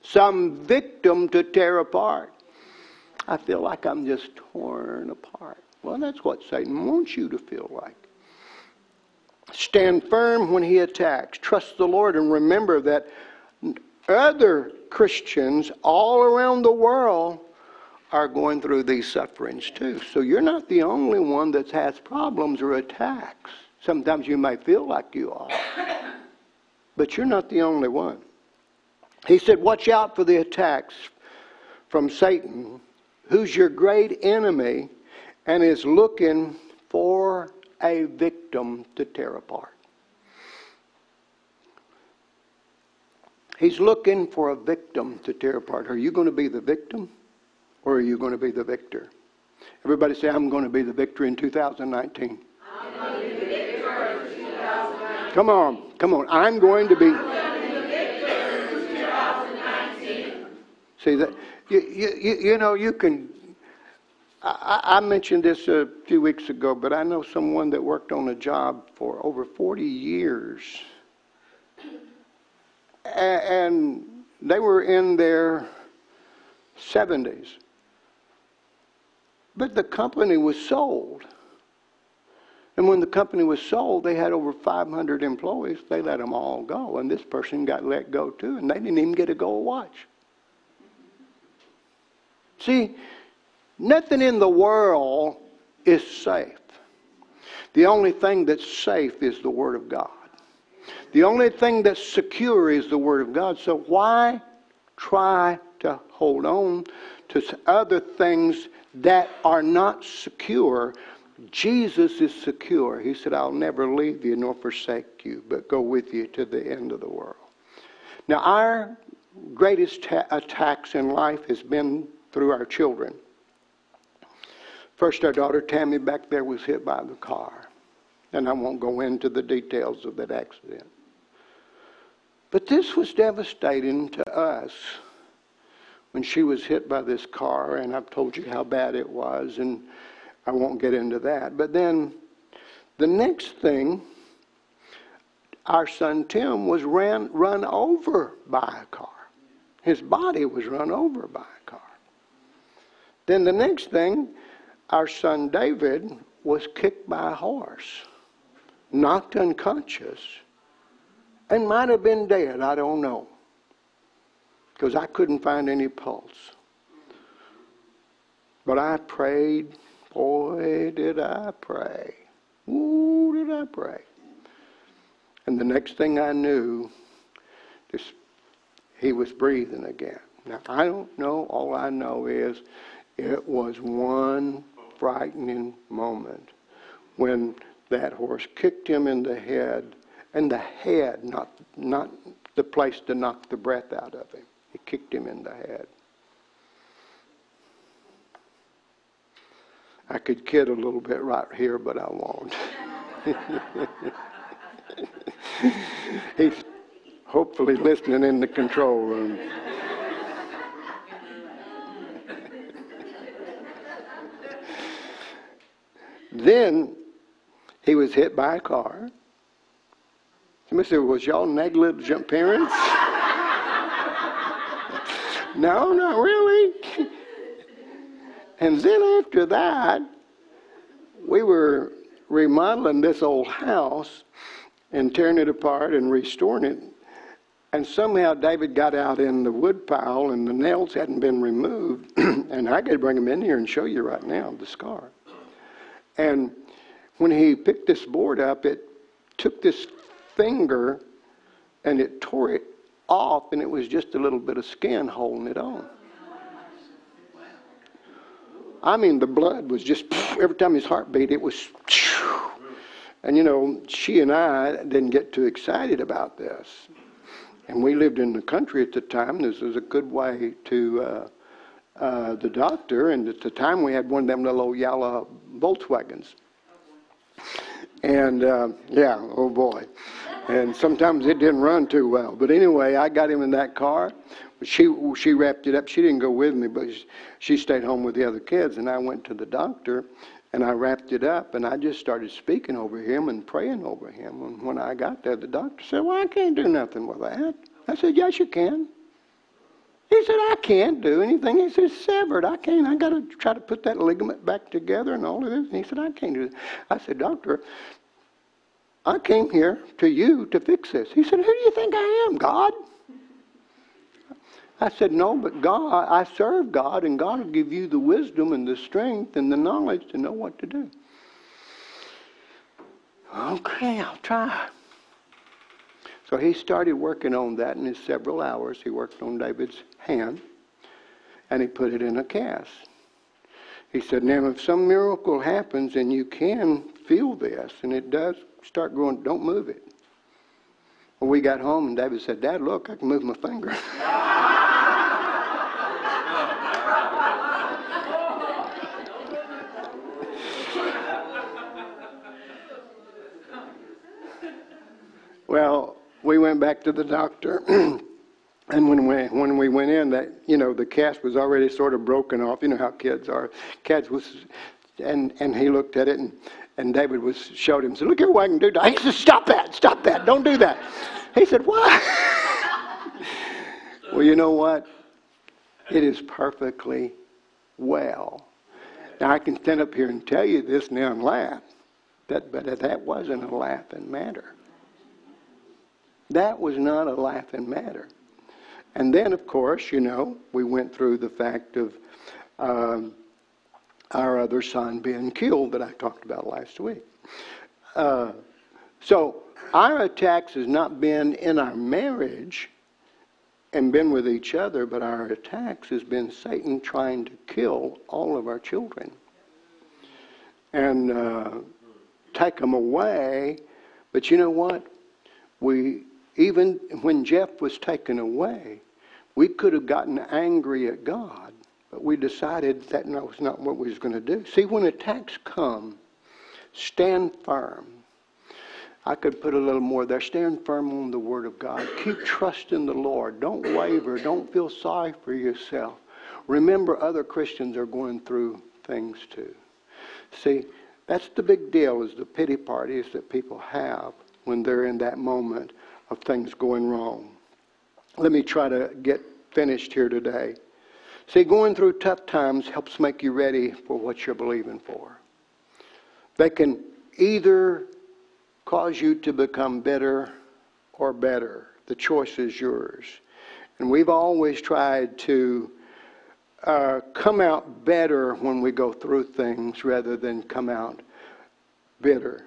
some victim to tear apart. I feel like I'm just torn apart. Well, that's what Satan wants you to feel like. Stand firm when he attacks. Trust the Lord and remember that other Christians all around the world are going through these sufferings too. So you're not the only one that has problems or attacks. Sometimes you may feel like you are, but you're not the only one. He said, Watch out for the attacks from Satan, who's your great enemy and is looking for a victim to tear apart. He's looking for a victim to tear apart. Are you going to be the victim? Or are you going to be the victor? Everybody say, I'm going to be the victor in 2019. Come on, come on. I'm going to be. See that you, you, you know you can. I, I mentioned this a few weeks ago, but I know someone that worked on a job for over 40 years, and they were in their 70s. But the company was sold. And when the company was sold, they had over 500 employees. They let them all go. And this person got let go too. And they didn't even get a gold watch. See, nothing in the world is safe. The only thing that's safe is the Word of God. The only thing that's secure is the Word of God. So why try to hold on to other things that are not secure, Jesus is secure. He said, I'll never leave you nor forsake you, but go with you to the end of the world. Now, our greatest ta- attacks in life has been through our children. First, our daughter Tammy back there was hit by the car. And I won't go into the details of that accident. But this was devastating to us when she was hit by this car, and I've told you how bad it was, and I won't get into that. But then the next thing, our son Tim was ran run over by a car. His body was run over by a car. Then the next thing, our son David was kicked by a horse, knocked unconscious, and might have been dead. I don't know. Because I couldn't find any pulse. But I prayed. Boy, did I pray. Ooh, did I pray. And the next thing I knew, this, he was breathing again. Now, I don't know. All I know is it was one frightening moment when that horse kicked him in the head, and the head, not, not the place to knock the breath out of him. Kicked him in the head. I could kid a little bit right here, but I won't. <laughs> He's hopefully listening in the control room. then he was hit by a car. Somebody said, Was y'all negligent parents? No, not really. and then after that, we were remodeling this old house and tearing it apart and restoring it. And somehow David got out in the wood pile and the nails hadn't been removed. <clears throat> and I could bring them in here and show you right now the scar. And when he picked this board up, it took this finger and it tore it off, and it was just a little bit of skin holding it on. I mean, the blood was just every time his heart beat, it was. And you know, she and I didn't get too excited about this. And we lived in the country at the time. This was a good way to uh, uh, the doctor. And at the time, we had one of them little old yellow Volkswagens. And uh, yeah, oh boy. And sometimes it didn't run too well. But anyway, I got him in that car. She she wrapped it up. She didn't go with me, but she stayed home with the other kids. And I went to the doctor, and I wrapped it up, and I just started speaking over him and praying over him. And when I got there, the doctor said, "Well, I can't do nothing with that." I said, "Yes, you can." He said, I can't do anything. He said, severed. I can't. I got to try to put that ligament back together and all of this. And he said, I can't do it. I said, Doctor, I came here to you to fix this. He said, Who do you think I am, God? I said, No, but God, I serve God, and God will give you the wisdom and the strength and the knowledge to know what to do. Okay, I'll try. So he started working on that in his several hours. He worked on David's hand and he put it in a cast. He said, Now, if some miracle happens and you can feel this and it does start growing, don't move it. Well, we got home and David said, Dad, look, I can move my finger. <laughs> well, we went back to the doctor. <clears throat> and when we when we went in, that you know the cast was already sort of broken off. You know how kids are. Kids was, and and he looked at it and. And David was showed him, said, Look here what I can do. He said, Stop that, stop that, don't do that. He said, Why? <laughs> well, you know what? It is perfectly well. Now I can stand up here and tell you this now and laugh. That but that wasn't a laughing matter. That was not a laughing matter. And then, of course, you know, we went through the fact of um, our other son being killed that I talked about last week. Uh, so our attacks has not been in our marriage and been with each other, but our attacks has been Satan trying to kill all of our children and uh, take them away. But you know what? We even when Jeff was taken away, we could have gotten angry at God, We decided that was not what we was going to do. See, when attacks come, stand firm. I could put a little more there. Stand firm on the Word of God. Keep trusting the Lord. Don't waver. Don't feel sorry for yourself. Remember, other Christians are going through things too. See, that's the big deal is the pity parties that people have when they're in that moment of things going wrong. Let me try to get finished here today. See, going through tough times helps make you ready for what you're believing for. They can either cause you to become bitter or better. The choice is yours. And we've always tried to uh, come out better when we go through things rather than come out bitter.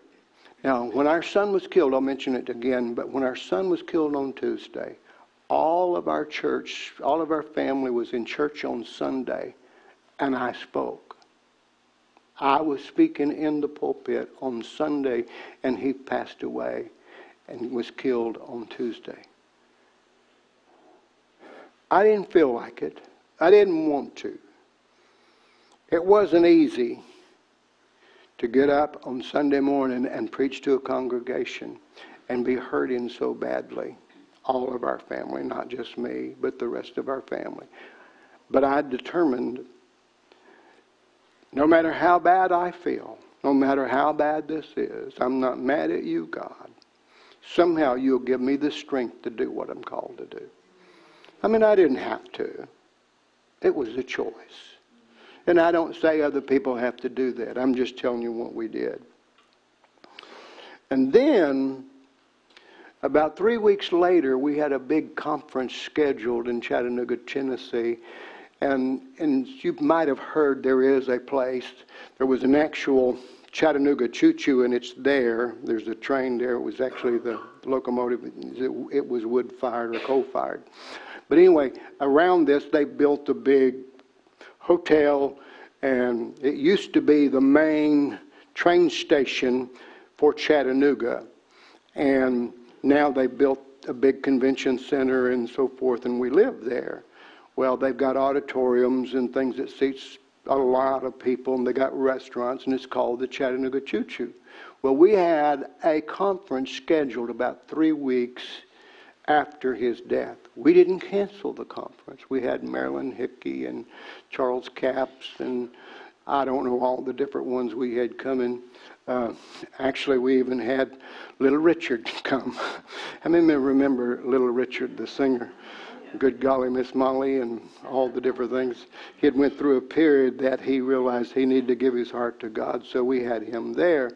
Now, when our son was killed, I'll mention it again, but when our son was killed on Tuesday, all of our church, all of our family was in church on Sunday, and I spoke. I was speaking in the pulpit on Sunday, and he passed away and was killed on Tuesday. I didn't feel like it. I didn't want to. It wasn't easy to get up on Sunday morning and preach to a congregation and be hurting so badly. All of our family, not just me, but the rest of our family. But I determined no matter how bad I feel, no matter how bad this is, I'm not mad at you, God. Somehow you'll give me the strength to do what I'm called to do. I mean, I didn't have to. It was a choice. And I don't say other people have to do that. I'm just telling you what we did. And then, about three weeks later, we had a big conference scheduled in Chattanooga, Tennessee. And, and you might have heard there is a place, there was an actual Chattanooga Choo Choo, and it's there. There's a train there. It was actually the locomotive, it, it was wood fired or coal fired. But anyway, around this, they built a big hotel, and it used to be the main train station for Chattanooga. And now they built a big convention center and so forth, and we live there. Well, they've got auditoriums and things that seats a lot of people, and they got restaurants, and it's called the Chattanooga Choo Choo. Well, we had a conference scheduled about three weeks after his death. We didn't cancel the conference. We had Marilyn Hickey and Charles Capps and I don't know all the different ones we had coming. Uh, actually, we even had Little Richard <laughs> come. How many remember Little Richard, the singer? Good golly, Miss Molly, and all the different things. He had went through a period that he realized he needed to give his heart to God, so we had him there.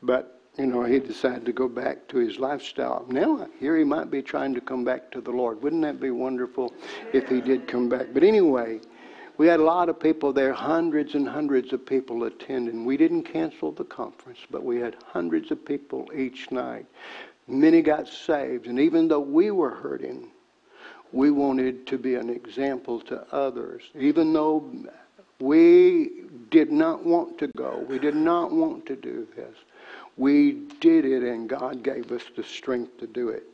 But you know, he decided to go back to his lifestyle. Now, here he might be trying to come back to the Lord. Wouldn't that be wonderful if he did come back? But anyway, we had a lot of people there, hundreds and hundreds of people attending. We didn't cancel the conference, but we had hundreds of people each night. Many got saved, and even though we were hurting, we wanted to be an example to others. Even though we did not want to go, we did not want to do this we did it and God gave us the strength to do it.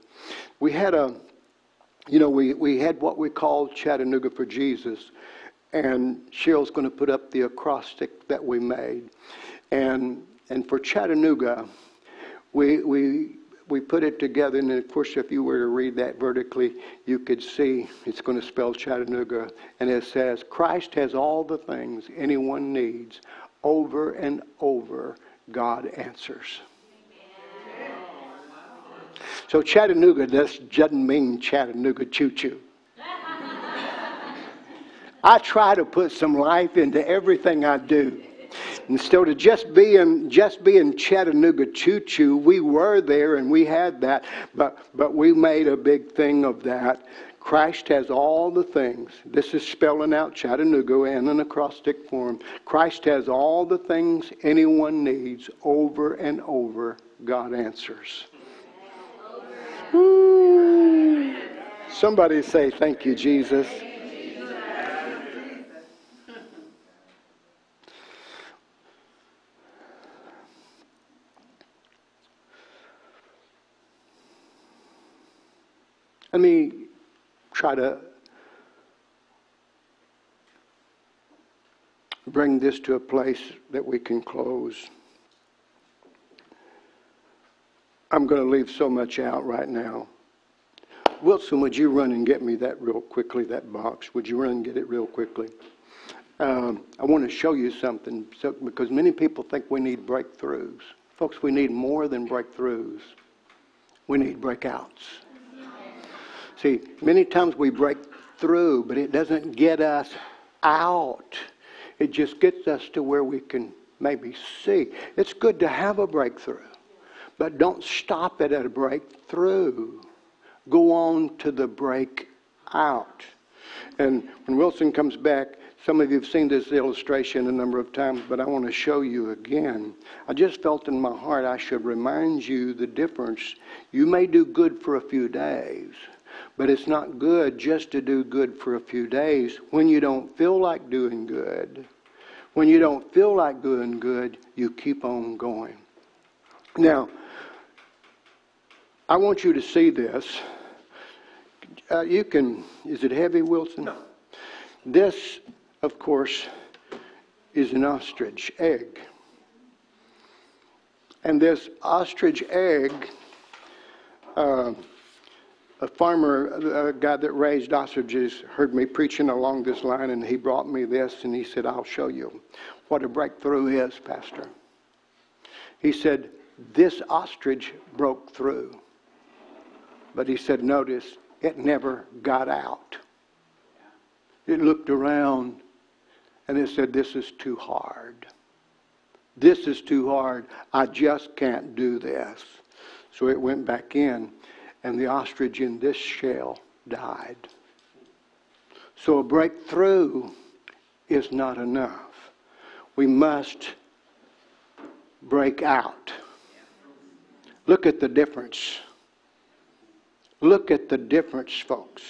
We had a, you know, we, we had what we called Chattanooga for Jesus, and Cheryl's going to put up the acrostic that we made. And, and for Chattanooga, we, we, we put it together, and of course, if you were to read that vertically, you could see it's going to spell Chattanooga, and it says, Christ has all the things anyone needs over and over God answers. So Chattanooga doesn't mean Chattanooga choo choo. I try to put some life into everything I do. Instead of just being just being Chattanooga choo choo, we were there and we had that, but but we made a big thing of that Christ has all the things. This is spelling out Chattanooga in an acrostic form. Christ has all the things anyone needs over and over. God answers. Ooh. Somebody say, Thank you, Jesus. Let me try to bring this to a place that we can close. I'm going to leave so much out right now. Wilson, would you run and get me that real quickly, that box? Would you run and get it real quickly? Um, I want to show you something so, because many people think we need breakthroughs. Folks, we need more than breakthroughs. We need breakouts. See, many times we break through, but it doesn't get us out. It just gets us to where we can maybe see. It's good to have a breakthrough, but don't stop it at a breakthrough. Go on to the breakout. And when Wilson comes back, some of you have seen this illustration a number of times, but I want to show you again. I just felt in my heart I should remind you the difference. You may do good for a few days, but it's not good just to do good for a few days when you don't feel like doing good. When you don't feel like doing good, you keep on going. Now, I want you to see this. Uh, you can, is it heavy, Wilson? No. This of course, is an ostrich egg. And this ostrich egg, uh, a farmer, a guy that raised ostriches, heard me preaching along this line, and he brought me this, and he said, I'll show you what a breakthrough is, Pastor. He said, This ostrich broke through. But he said, Notice, it never got out. It looked around and it said, This is too hard. This is too hard. I just can't do this. So it went back in, and the ostrich in this shell died. So a breakthrough is not enough. We must break out. Look at the difference. Look at the difference, folks.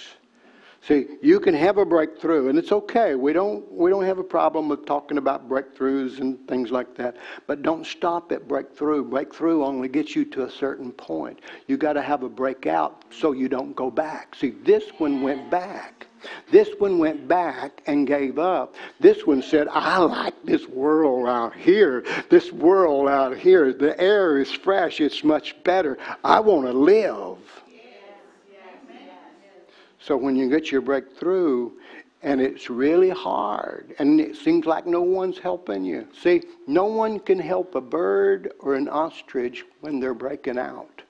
See, you can have a breakthrough, and it's okay. We don't, we don't have a problem with talking about breakthroughs and things like that. But don't stop at breakthrough. Breakthrough only gets you to a certain point. You got to have a breakout so you don't go back. See, this one went back. This one went back and gave up. This one said, I like this world out here. This world out here. The air is fresh. It's much better. I want to live. So when you get your breakthrough and it's really hard and it seems like no one's helping you. See, no one can help a bird or an ostrich when they're breaking out.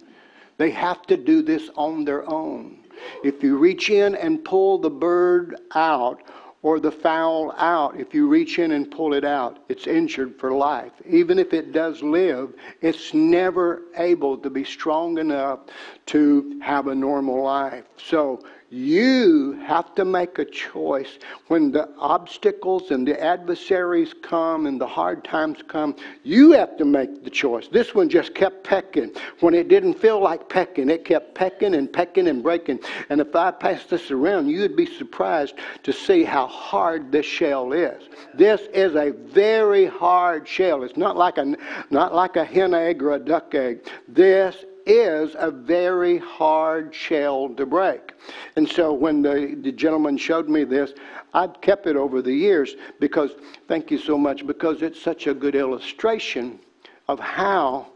They have to do this on their own. If you reach in and pull the bird out or the fowl out, if you reach in and pull it out, it's injured for life. Even if it does live, it's never able to be strong enough to have a normal life. So you have to make a choice. When the obstacles and the adversaries come and the hard times come, you have to make the choice. This one just kept pecking. When it didn't feel like pecking, it kept pecking and pecking and breaking. And if I passed this around, you'd be surprised to see how hard this shell is. This is a very hard shell. It's not like a, not like a hen egg or a duck egg. This is a very hard shell to break. And so when the, the gentleman showed me this, I've kept it over the years because, thank you so much, because it's such a good illustration of how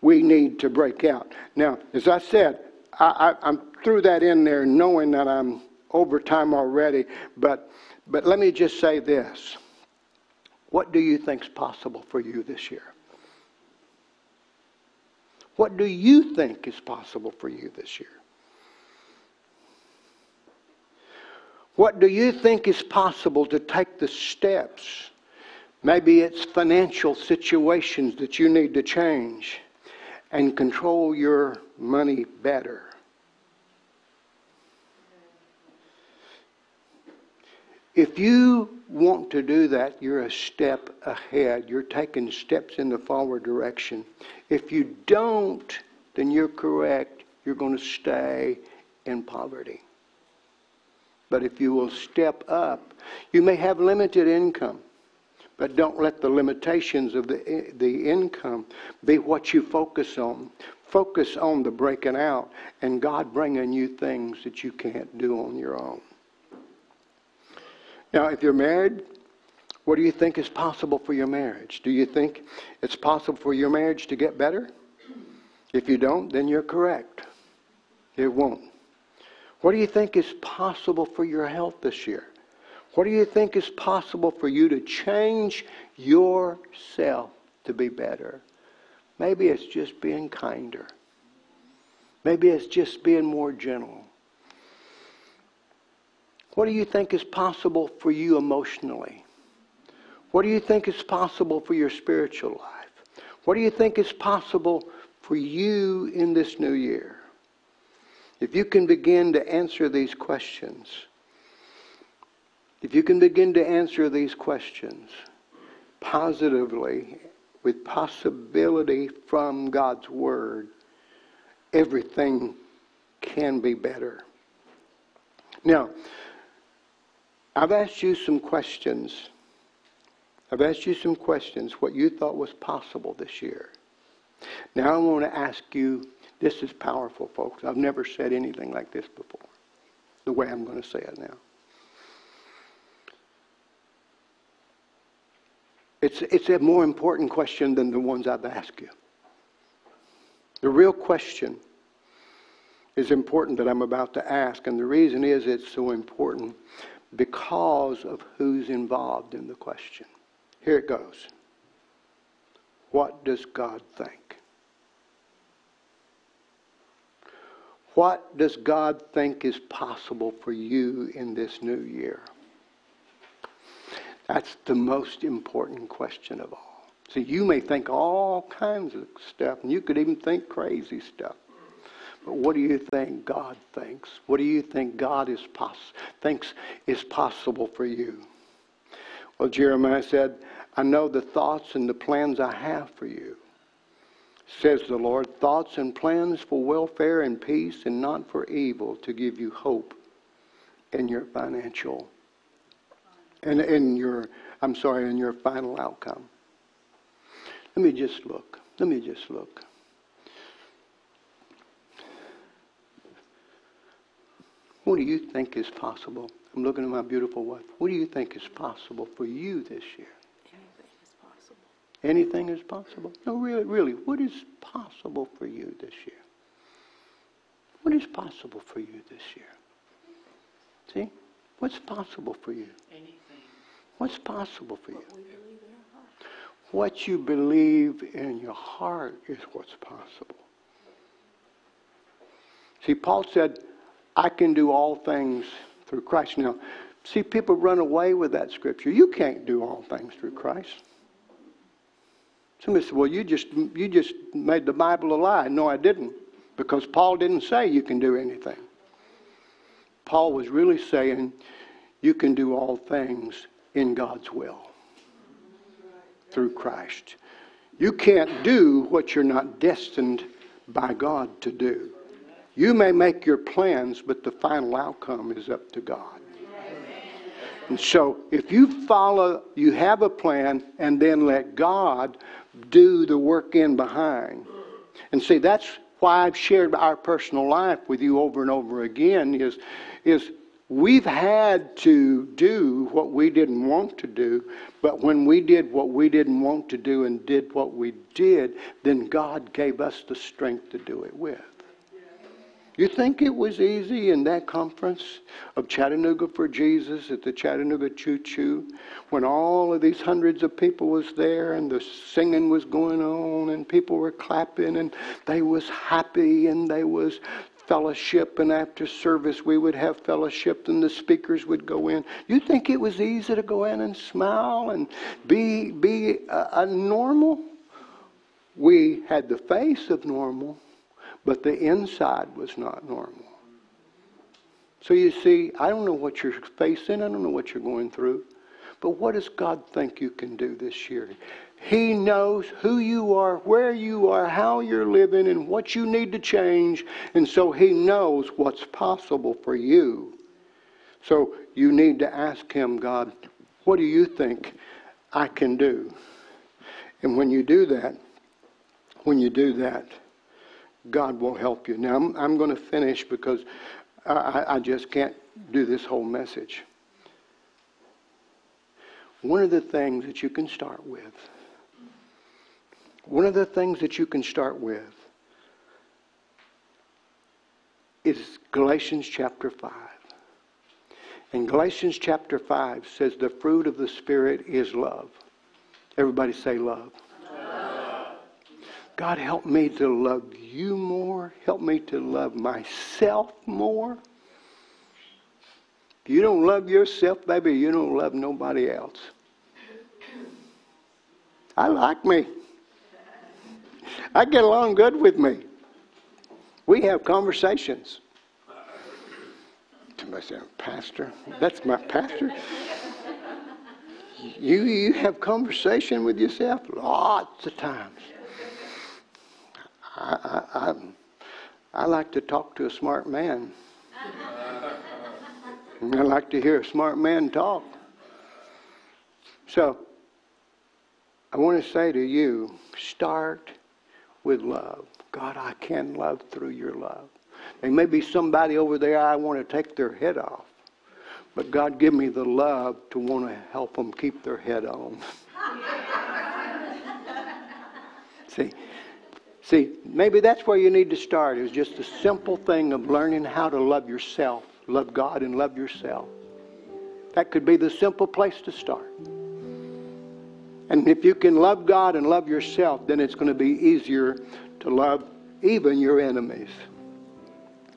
we need to break out. Now, as I said, I, I, I threw that in there knowing that I'm over time already, but, but let me just say this. What do you think's possible for you this year? What do you think is possible for you this year? What do you think is possible to take the steps? Maybe it's financial situations that you need to change and control your money better. If you want to do that, you're a step ahead. You're taking steps in the forward direction. If you don't, then you're correct. You're going to stay in poverty. But if you will step up, you may have limited income, but don't let the limitations of the, the income be what you focus on. Focus on the breaking out and God bringing you things that you can't do on your own. Now, if you're married What do you think is possible for your marriage? Do you think it's possible for your marriage to get better? If you don't, then you're correct. It won't. What do you think is possible for your health this year? What do you think is possible for you to change yourself to be better? Maybe it's just being kinder. Maybe it's just being more gentle. What do you think is possible for you emotionally? What do you think is possible for your spiritual life? What do you think is possible for you in this new year? If you can begin to answer these questions, if you can begin to answer these questions positively, with possibility from God's Word, everything can be better. Now, I've asked you some questions. I've asked you some questions, what you thought was possible this year. Now I want to ask you this is powerful, folks. I've never said anything like this before, the way I'm going to say it now. It's, it's a more important question than the ones I've asked you. The real question is important that I'm about to ask, and the reason is it's so important because of who's involved in the question. Here it goes. What does God think? What does God think is possible for you in this new year? That's the most important question of all. See, you may think all kinds of stuff, and you could even think crazy stuff. But what do you think God thinks? What do you think God is pos- thinks is possible for you? Well, Jeremiah said, I know the thoughts and the plans I have for you says the Lord, thoughts and plans for welfare and peace and not for evil to give you hope in your financial and in your I'm sorry, in your final outcome. Let me just look. Let me just look. What do you think is possible? I'm looking at my beautiful wife. What do you think is possible for you this year? Anything is possible. Anything is possible? No, really, really, what is possible for you this year? What is possible for you this year? See? What's possible for you? Anything. What's possible for you? What you believe in your heart is what's possible. See, Paul said, I can do all things through Christ. Now, see, people run away with that scripture. You can't do all things through Christ. Somebody said, Well, you just, you just made the Bible a lie. No, I didn't. Because Paul didn't say you can do anything. Paul was really saying you can do all things in God's will through Christ. You can't do what you're not destined by God to do. You may make your plans, but the final outcome is up to God. And so, if you follow, you have a plan, and then let God do the work in behind. And see, that's why I've shared our personal life with you over and over again is, is we've had to do what we didn't want to do, but when we did what we didn't want to do and did what we did, then God gave us the strength to do it with. You think it was easy in that conference of Chattanooga for Jesus at the Chattanooga Choo Choo when all of these hundreds of people was there and the singing was going on and people were clapping and they was happy and they was fellowship and after service we would have fellowship and the speakers would go in. You think it was easy to go in and smile and be be a, a normal? We had the face of normal but the inside was not normal. So you see, I don't know what you're facing, I don't know what you're going through, but what does God think you can do this year? He knows who you are, where you are, how you're living, and what you need to change, and so He knows what's possible for you. So you need to ask Him, God, what do you think I can do? And when you do that, when you do that, God will help you. Now, I'm, I'm going to finish because I, I just can't do this whole message. one of the things that you can start with, one of the things that you can start with is Galatians chapter 5. And Galatians chapter 5 says the fruit of the Spirit is love. Everybody say love. love. God, help me to love you more. Help me to love myself more. If you don't love yourself, baby, you don't love nobody else. I like me. I get along good with me. We have conversations. Somebody said, Pastor? That's my pastor? You, you have conversation with yourself lots of times. I, I, I, I like to talk to a smart man. I like to hear a smart man talk. So, I want to say to you start with love. God, I can love through your love. There may be somebody over there I want to take their head off. But God, give me the love to want to help them keep their head on. <laughs> see, see, maybe that's where you need to start. Is just a simple thing of learning how to love yourself, love God, and love yourself. That could be the simple place to start. And if you can love God and love yourself, then it's going to be easier to love even your enemies.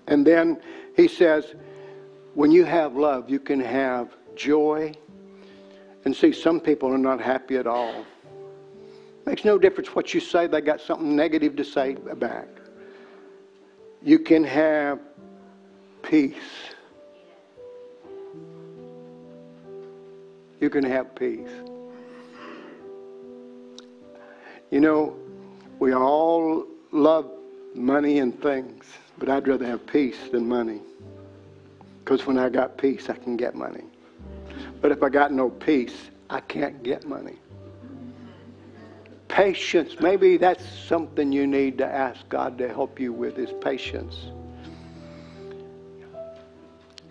And then he says, when you have love, you can have joy. And see, some people are not happy at all. Makes no difference what you say, they got something negative to say back. You can have peace. You can have peace. You know, we all love money and things, but I'd rather have peace than money. Because when I got peace, I can get money. But if I got no peace, I can't get money. Patience. Maybe that's something you need to ask God to help you with is patience.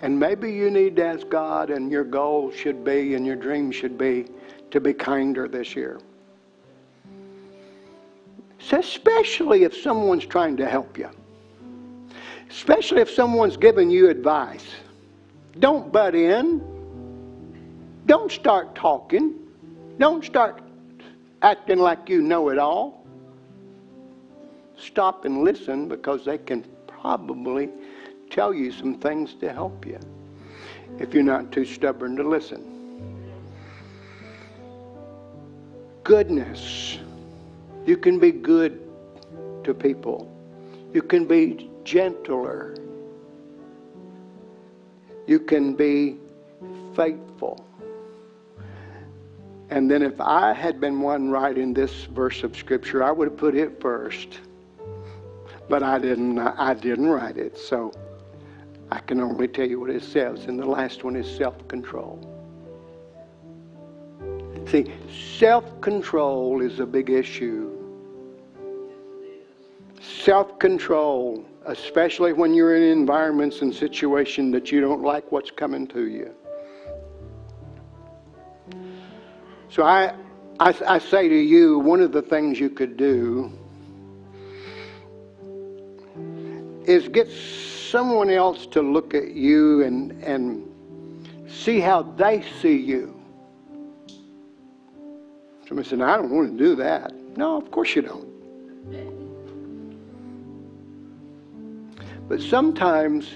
And maybe you need to ask God, and your goal should be, and your dream should be, to be kinder this year. So especially if someone's trying to help you. Especially if someone's giving you advice. Don't butt in. Don't start talking. Don't start acting like you know it all. Stop and listen because they can probably tell you some things to help you if you're not too stubborn to listen. Goodness. You can be good to people. You can be gentler. You can be faithful. And then if I had been one writing this verse of scripture, I would have put it first. But I didn't I didn't write it. So I can only tell you what it says. And the last one is self-control. See, self-control is a big issue Self control, especially when you're in environments and situations that you don't like what's coming to you. So I, I, I say to you, one of the things you could do is get someone else to look at you and, and see how they see you. Somebody said, I don't want to do that. No, of course you don't. But sometimes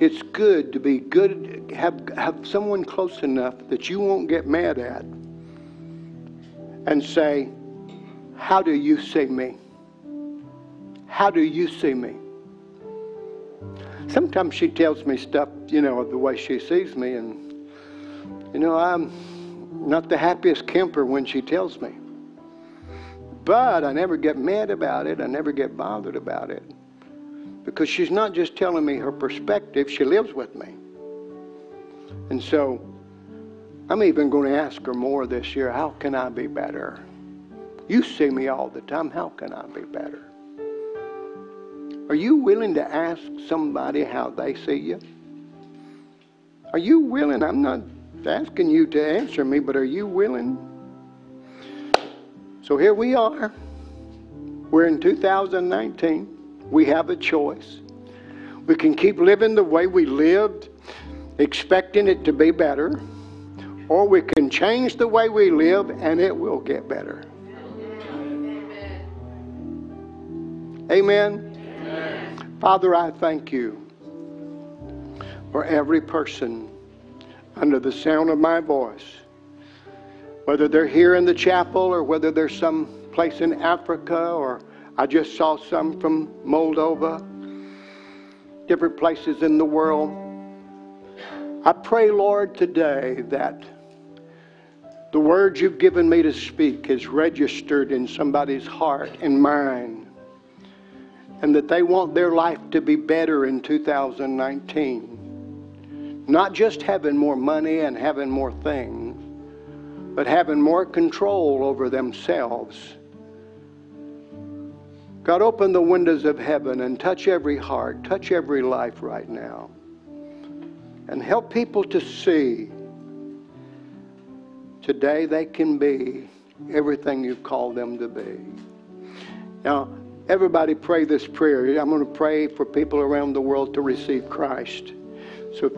it's good to be good, have, have someone close enough that you won't get mad at and say, How do you see me? How do you see me? Sometimes she tells me stuff, you know, the way she sees me, and, you know, I'm not the happiest camper when she tells me. But I never get mad about it, I never get bothered about it because she's not just telling me her perspective, she lives with me. And so I'm even going to ask her more this year how can I be better? You see me all the time. How can I be better? Are you willing to ask somebody how they see you? Are you willing? I'm not asking you to answer me, but are you willing? So here we are. We're in 2019. We have a choice. We can keep living the way we lived, expecting it to be better, or we can change the way we live and it will get better. Amen. Amen. Father, I thank you for every person under the sound of my voice, whether they're here in the chapel or whether they're some place in Africa or I just saw some from Moldova, different places in the world. I pray, Lord, today that the words you've given me to speak is registered in somebody's heart and mind, and that they want their life to be better in 2019. Not just having more money and having more things, but having more control over themselves. God, open the windows of heaven and touch every heart, touch every life right now, and help people to see today they can be everything you've called them to be. Now, everybody pray this prayer. I'm going to pray for people around the world to receive Christ. So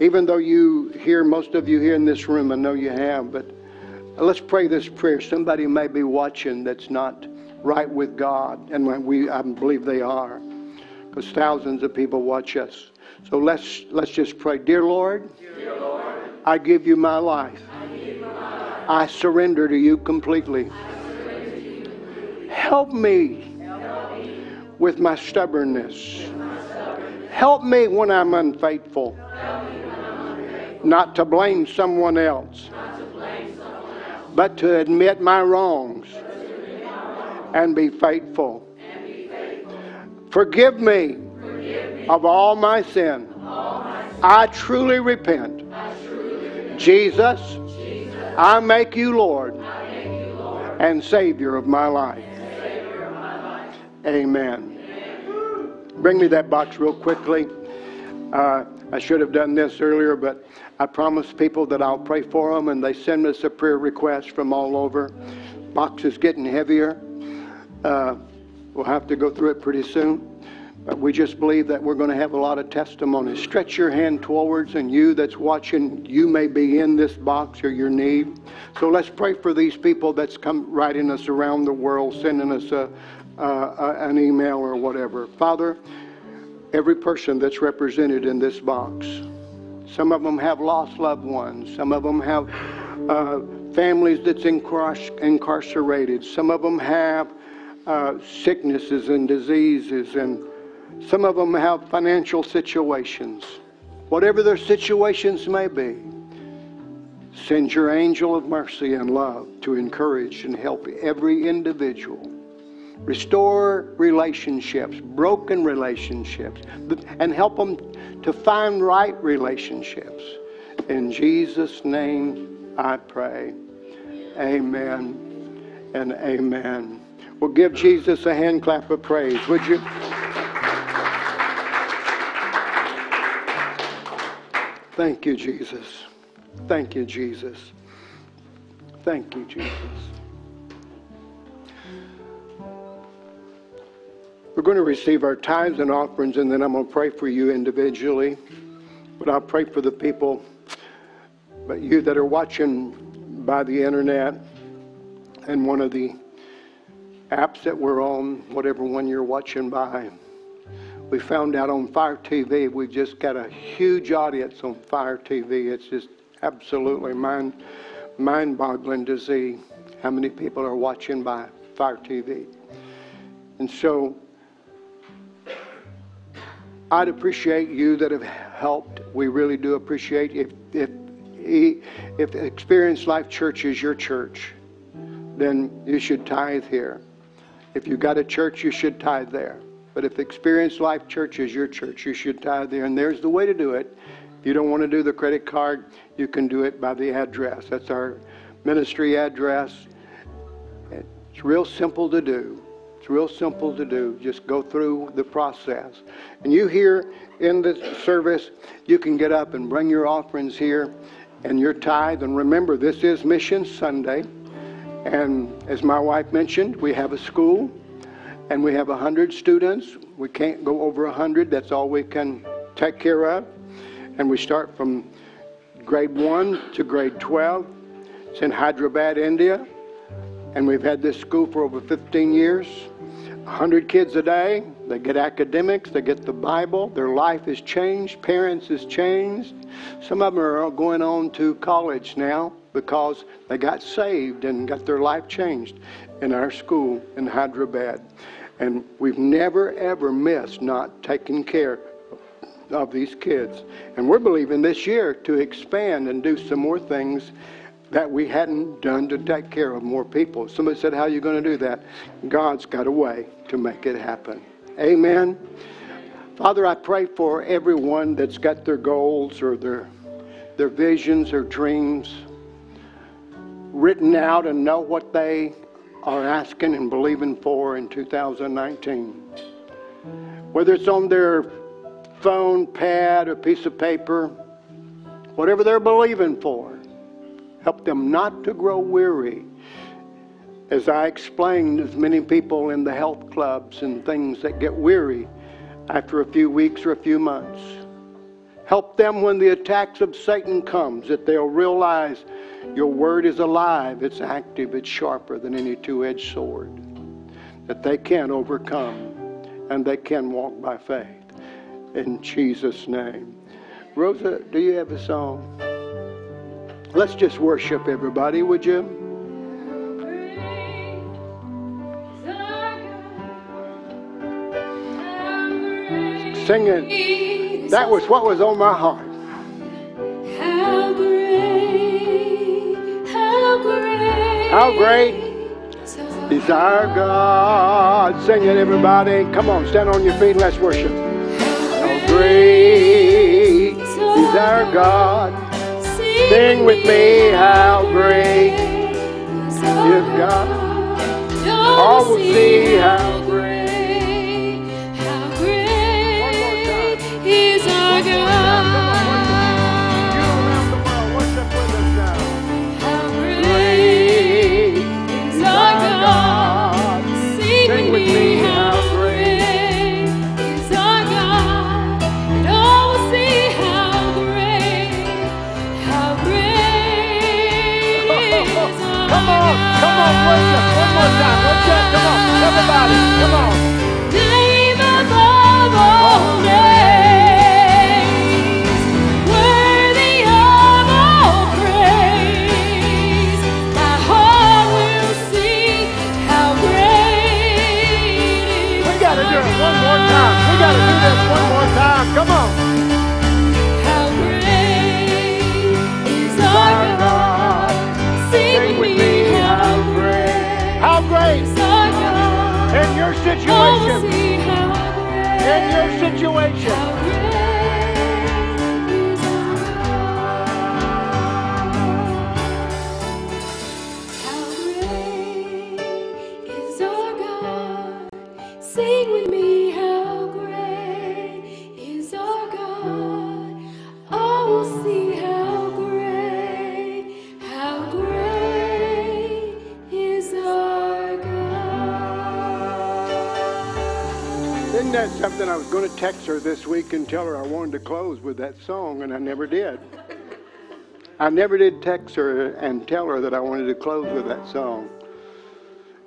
even though you hear, most of you here in this room, I know you have, but let's pray this prayer. Somebody may be watching that's not right with God, and we, I believe they are, because thousands of people watch us. So let's let's just pray. Dear Lord, Dear Lord I, give you my life. I, surrender to you completely. Help, me. With my stubbornness. Help me when I'm unfaithful not to blame someone else, but to admit my wrongs and be faithful. Forgive me of all my sin. I truly repent. Jesus, I make you Lord and Savior of my life. Amen. Bring me that box real quickly. Uh, I should have done this earlier, but I promised people that I'll pray for them, and they send us a prayer request from all over. Box is getting heavier. Uh, we'll have to go through it pretty soon. But we just believe that we're going to have a lot of testimonies. Stretch your hand towards, and you that's watching, you may be in this box or your need. So let's pray for these people that's come writing us around the world, sending us a, uh, an email or whatever. Father, every person that's represented in this box. Some of them have lost loved ones. Some of them have uh, families that's incarcerated. Some of them have uh, sicknesses and diseases, and some of them have financial situations. Whatever their situations may be, send your angel of mercy and love to encourage and help every individual restore relationships, broken relationships, and help them to find right relationships. In Jesus' name I pray. Amen and amen. Well, give Jesus a hand clap of praise, would you? Thank you, Jesus. Thank you, Jesus. Thank you, Jesus. We're going to receive our tithes and offerings, and then I'm going to pray for you individually. But I'll pray for the people, but you that are watching by the internet and one of the apps that we're on, whatever one you're watching by. We found out on Fire TV, we've just got a huge audience on Fire TV. It's just absolutely mind mind boggling to see how many people are watching by Fire TV. And so I'd appreciate you that have helped. We really do appreciate if if if Experience Life Church is your church, then you should tithe here. If you've got a church, you should tithe there. But if Experience Life Church is your church, you should tithe there. And there's the way to do it. If you don't want to do the credit card, you can do it by the address. That's our ministry address. It's real simple to do It's real simple to do. Just go through the process. And you here in the service, you can get up and bring your offerings here and your tithe. And remember, this is Mission Sunday. And as my wife mentioned, we have a school and we have 100 students. We can't go over 100. That's all we can take care of. And we start from grade 1 to grade 12. It's in Hyderabad, India. And we've had this school for over 15 years. 100 kids a day. They get academics, they get the Bible. Their life is changed, parents is changed. Some of them are going on to college now because they got saved and got their life changed in our school in Hyderabad. And we've never, ever missed not taking care of these kids. And we're believing this year to expand and do some more things that we hadn't done to take care of more people. Somebody said, How are you going to do that? God's got a way to make it happen. Amen. Father, I pray for everyone that's got their goals or their, their visions or dreams written out and know what they are asking and believing for in 2019. Whether it's on their phone, pad, or piece of paper, whatever they're believing for, help them not to grow weary. As I explained, there's many people in the health clubs and things that get weary after a few weeks or a few months. Help them when the attacks of Satan comes, that they'll realize your word is alive, it's active, it's sharper than any two edged sword. That they can overcome and they can walk by faith. In Jesus' name. Rosa, do you have a song? Let's just worship everybody, would you? Singing. That was what was on my heart. How great is our God. Sing it, everybody. Come on, stand on your feet let's worship. How great is our God. Sing with me, how great is God. All will see how everybody. Come on. Situation. see how great. In your situation. Was going to text her this week and tell her I wanted to close with that song, and I never did. I never did text her and tell her that I wanted to close with that song.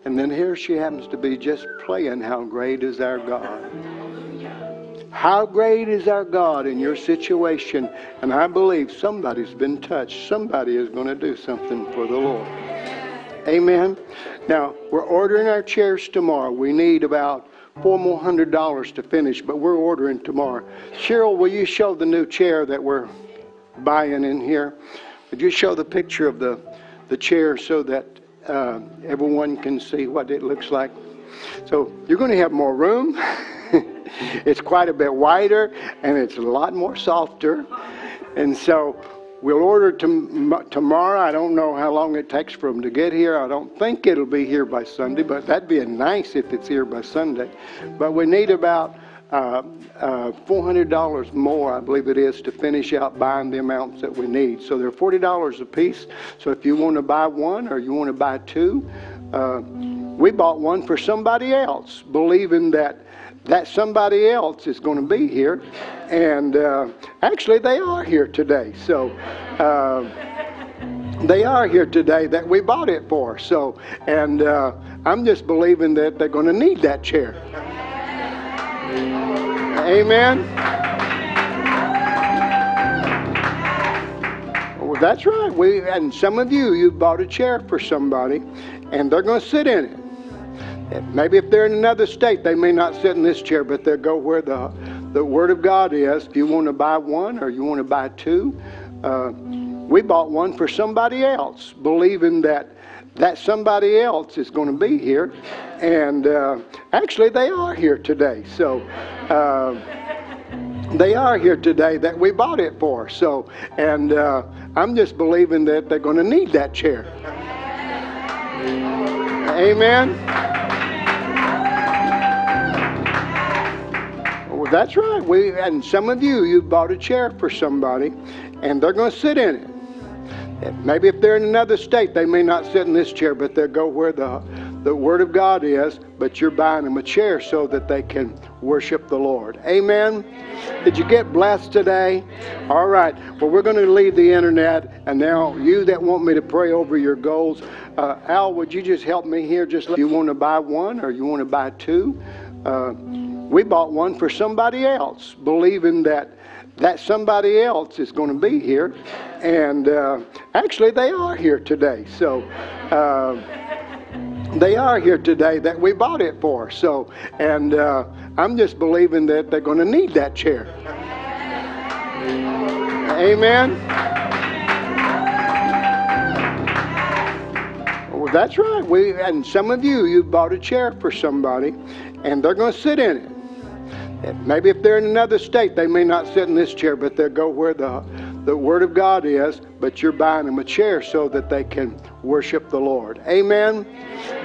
And then here she happens to be just playing How Great is Our God. How great is our God in your situation. And I believe somebody's been touched. Somebody is going to do something for the Lord. Amen. Now, we're ordering our chairs tomorrow. We need about four more hundred dollars to finish, but we're ordering tomorrow. Cheryl, will you show the new chair that we're buying in here? Would you show the picture of the, the chair so that uh, everyone can see what it looks like? So you're going to have more room. <laughs> it's quite a bit wider and it's a lot more softer. And so we'll order tom- tomorrow. I don't know how long it takes for them to get here. I don't think it'll be here by Sunday, but that'd be nice if it's here by Sunday. But we need about uh, uh, $400 more, I believe it is, to finish out buying the amounts that we need. So they're $40 a piece. So if you want to buy one or you want to buy two, uh, we bought one for somebody else, believing that that somebody else is going to be here. And uh, actually, they are here today. So uh, they are here today that we bought it for. So, and uh, I'm just believing that they're going to need that chair. Amen. Well, that's right. We and some of you, you bought a chair for somebody, and they're going to sit in it. Maybe if they're in another state, they may not sit in this chair, but they'll go where the the Word of God is. If you want to buy one or you want to buy two, uh, we bought one for somebody else, believing that that somebody else is going to be here. And uh, actually, they are here today. So. Uh, they are here today that we bought it for. So, and uh, I'm just believing that they're going to need that chair. Amen. That's right. We and some of you, you bought a chair for somebody, and they're going to sit in it. Maybe if they're in another state, they may not sit in this chair, but they'll go where the the Word of God is, but you're buying them a chair so that they can worship the Lord. Amen. Did you get blessed today? All right. Well, we're going to leave the internet, and now you that want me to pray over your goals, uh, Al, would you just help me here? Just you want to buy one or you want to buy two? Uh, we bought one for somebody else, believing that that somebody else is going to be here, and uh, actually they are here today. So. Uh, they are here today that we bought it for. So, and uh, I'm just believing that they're going to need that chair. Amen. Well, that's right. We and some of you, you bought a chair for somebody, and they're going to sit in it. Maybe if they're in another state, they may not sit in this chair, but they'll go where the the Word of God is, but you're buying them a chair so that they can worship the Lord. Amen.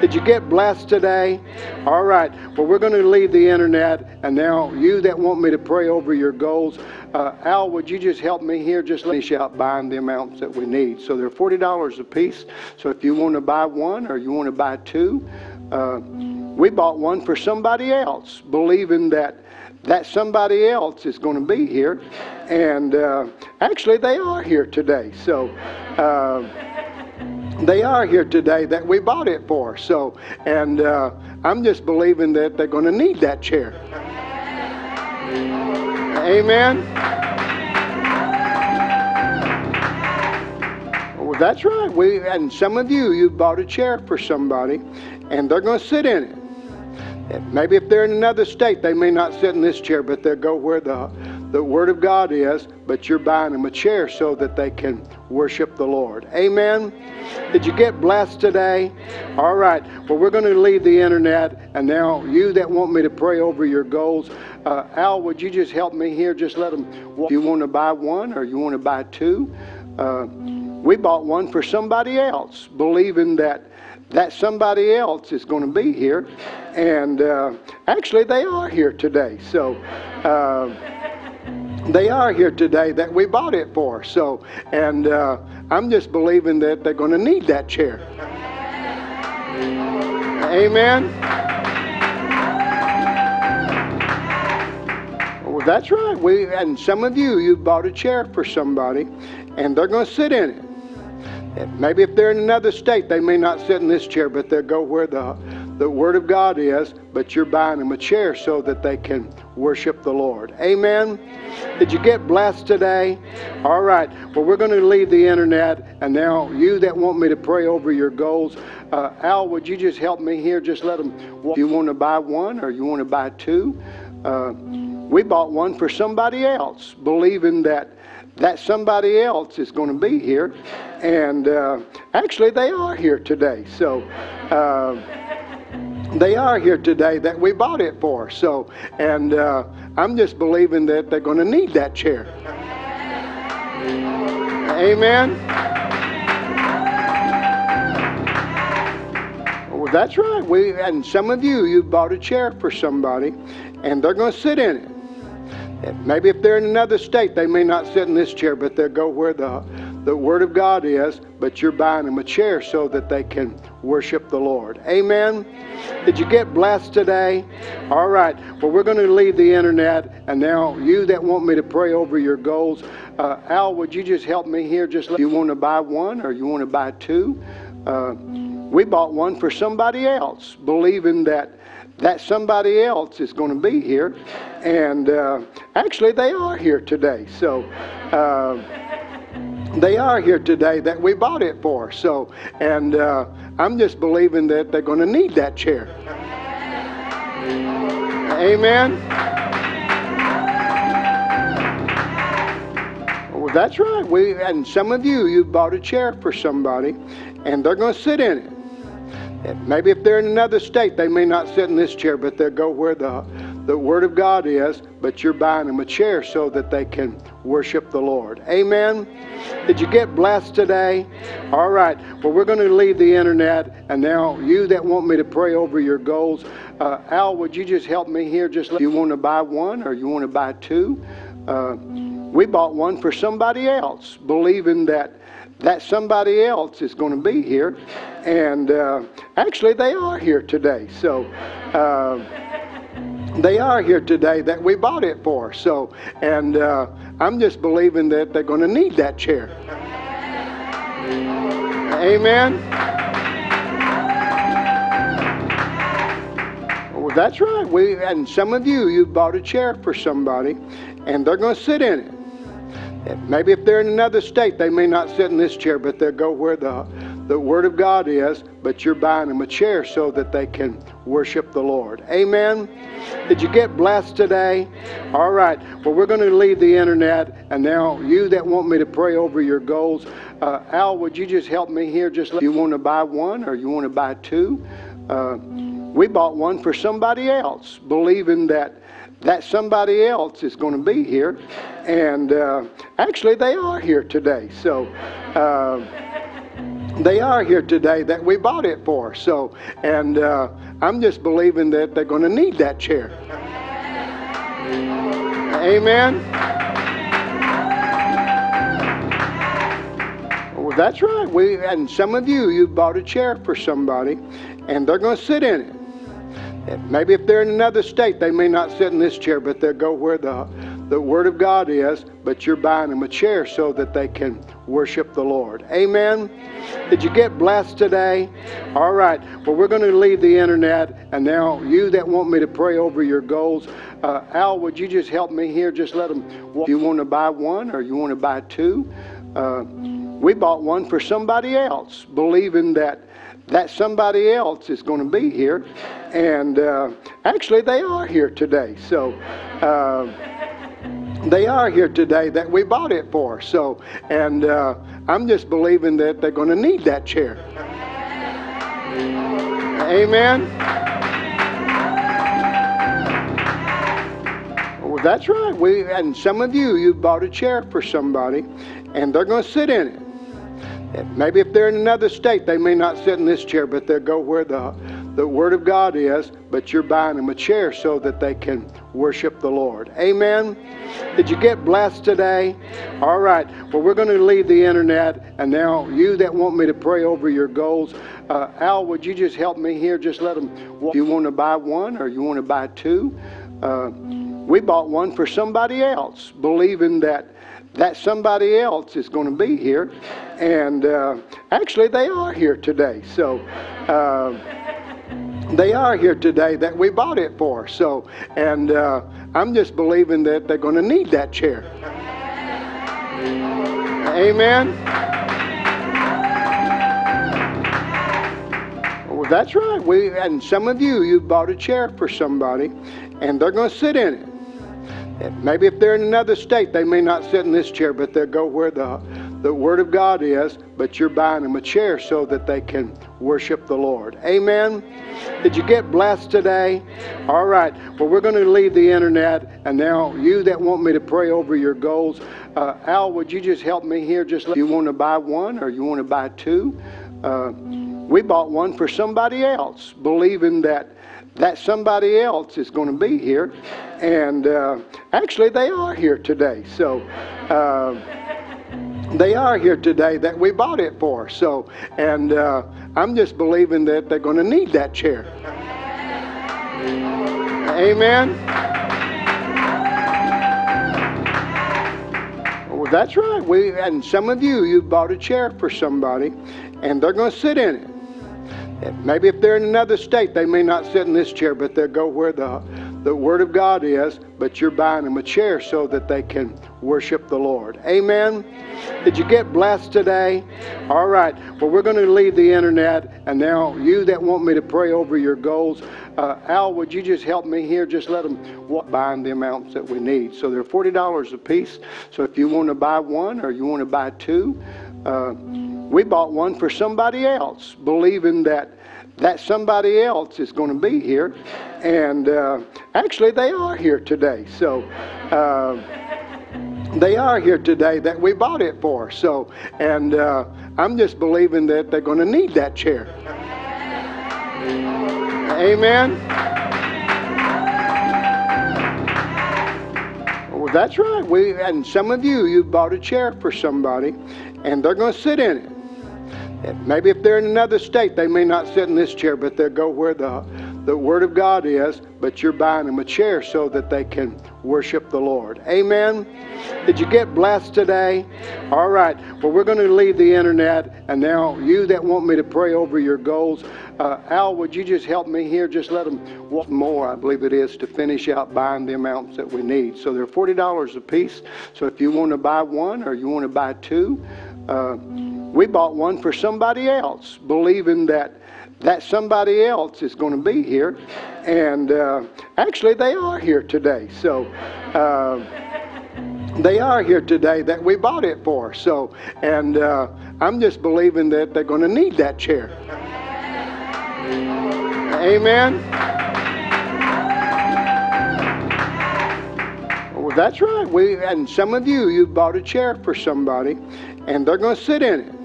Did you get blessed today? All right. Well, we're going to leave the internet, and now you that want me to pray over your goals, uh, Al, would you just help me here? Just finish out buying the amounts that we need. So they're forty dollars a piece. So if you want to buy one or you want to buy two, uh, we bought one for somebody else, believing that that somebody else is going to be here. And uh, actually, they are here today. So uh, they are here today that we bought it for. So, and uh, I'm just believing that they're going to need that chair. Amen. Well, that's right. We and some of you, you bought a chair for somebody, and they're going to sit in it. Maybe if they're in another state, they may not sit in this chair, but they'll go where the, the Word of God is, but you're buying them a chair so that they can worship the Lord. Amen. Did you get blessed today? All right. Well, we're going to leave the internet, and now you that want me to pray over your goals, uh, Al, would you just help me here? Just let them. If you want to buy one or you want to buy two, uh, we bought one for somebody else, believing that that somebody else is going to be here. And uh, actually, they are here today. So uh, they are here today that we bought it for. So, and uh, I'm just believing that they're going to need that chair. Amen. Well, that's right. We and some of you, you bought a chair for somebody, and they're going to sit in it. Maybe if they're in another state, they may not sit in this chair, but they'll go where the, the Word of God is, but you're buying them a chair so that they can worship the Lord. Amen. Did you get blessed today? All right. Well, we're going to leave the internet, and now you that want me to pray over your goals, uh, Al, would you just help me here? Just let them. If you want to buy one or you want to buy two, uh, we bought one for somebody else, believing that that somebody else is going to be here. And uh, actually, they are here today. So uh, they are here today that we bought it for. So, and uh, I'm just believing that they're going to need that chair. Amen. Well, that's right. We and some of you, you bought a chair for somebody, and they're going to sit in it. Maybe if they're in another state, they may not sit in this chair, but they'll go where the the Word of God is. But you're buying them a chair so that they can worship the Lord. Amen. Did you get blessed today? All right. Well, we're going to leave the internet, and now you that want me to pray over your goals, uh, Al, would you just help me here? Just you want to buy one or you want to buy two? Uh, we bought one for somebody else, believing that that somebody else is going to be here. And uh, actually, they are here today. So uh, they are here today that we bought it for. So, and uh, I'm just believing that they're going to need that chair. Amen. Well, that's right. We and some of you, you bought a chair for somebody, and they're going to sit in it. Maybe if they're in another state, they may not sit in this chair, but they'll go where the, the Word of God is, but you're buying them a chair so that they can worship the Lord. Amen. Did you get blessed today? All right. Well, we're going to leave the internet, and now you that want me to pray over your goals, uh, Al, would you just help me here? Just let, you want to buy one or you want to buy two? Uh, we bought one for somebody else, believing that that somebody else is going to be here. And uh, actually, they are here today. So uh, they are here today that we bought it for. So, and uh, I'm just believing that they're going to need that chair. Amen. Well, that's right. We and some of you, you bought a chair for somebody, and they're going to sit in it. Maybe if they're in another state, they may not sit in this chair, but they'll go where the, the Word of God is, but you're buying them a chair so that they can worship the Lord. Amen. Did you get blessed today? All right. Well, we're going to leave the internet, and now you that want me to pray over your goals, uh, Al, would you just help me here? Just you want to buy one or you want to buy two? Uh, we bought one for somebody else, believing that that somebody else is going to be here. And uh, actually, they are here today. So uh, they are here today that we bought it for. So, and uh, I'm just believing that they're going to need that chair. Amen. Well, that's right. We and some of you, you bought a chair for somebody, and they're going to sit in it. Maybe if they're in another state, they may not sit in this chair, but they'll go where the, the Word of God is, but you're buying them a chair so that they can worship the Lord. Amen. Did you get blessed today? All right. Well, we're going to leave the internet, and now you that want me to pray over your goals, uh, Al, would you just help me here? Just let them. You want to buy one or you want to buy two? Uh, we bought one for somebody else, believing that that somebody else is going to be here. And uh, actually, they are here today. So uh, they are here today that we bought it for. So, and uh, I'm just believing that they're going to need that chair. Amen. Well, that's right. We and some of you, you bought a chair for somebody, and they're going to sit in it. Maybe if they're in another state, they may not sit in this chair, but they'll go where the, the Word of God is, but you're buying them a chair so that they can worship the Lord. Amen. Did you get blessed today? All right. Well, we're going to leave the internet, and now you that want me to pray over your goals, uh, Al, would you just help me here? Just let them. You want to buy one or you want to buy two? Uh, we bought one for somebody else, believing that that somebody else is going to be here. And uh, actually, they are here today. So uh, they are here today that we bought it for. So, and uh, I'm just believing that they're going to need that chair. Amen. Well, that's right. We and some of you, you bought a chair for somebody, and they're going to sit in it. Maybe if they're in another state, they may not sit in this chair, but they'll go where the, the Word of God is, but you're buying them a chair so that they can worship the Lord. Amen? Did you get blessed today? All right. Well, we're going to leave the internet, and now you that want me to pray over your goals, uh, Al, would you just help me here? Just let, you want to buy one or you want to buy two? Uh, we bought one for somebody else, believing that that somebody else is going to be here. And uh, actually, they are here today. So uh, they are here today that we bought it for. So, and uh, I'm just believing that they're going to need that chair. Amen. Well, that's right. We and some of you, you bought a chair for somebody, and they're going to sit in it. Maybe if they're in another state, they may not sit in this chair, but they'll go where the, the Word of God is, but you're buying them a chair so that they can worship the Lord. Amen? Did you get blessed today? All right. Well, we're going to leave the internet, and now you that want me to pray over your goals, uh, Al, would you just help me here? Just let them walk by the amounts that we need. So they're $40 a piece. So if you want to buy one or you want to buy two, uh, we bought one for somebody else, believing that that somebody else is going to be here. And uh, actually, they are here today. So uh, they are here today that we bought it for. So, and uh, I'm just believing that they're going to need that chair. Amen. Well, that's right. We and some of you, you bought a chair for somebody, and they're going to sit in it. Maybe if they're in another state, they may not sit in this chair, but they'll go where the, the Word of God is, but you're buying them a chair so that they can worship the Lord. Amen? Did you get blessed today? All right. Well, we're going to leave the internet, and now you that want me to pray over your goals, uh, Al, would you just help me here? Just let them walk more, I believe it is, to finish out buying the amounts that we need. So they're $40 a piece. So if you want to buy one or you want to buy two, uh, we bought one for somebody else, believing that that somebody else is going to be here. And uh, actually, they are here today. So uh, they are here today that we bought it for. So, and uh, I'm just believing that they're going to need that chair. Amen. Well, that's right. We and some of you, you bought a chair for somebody, and they're going to sit in it.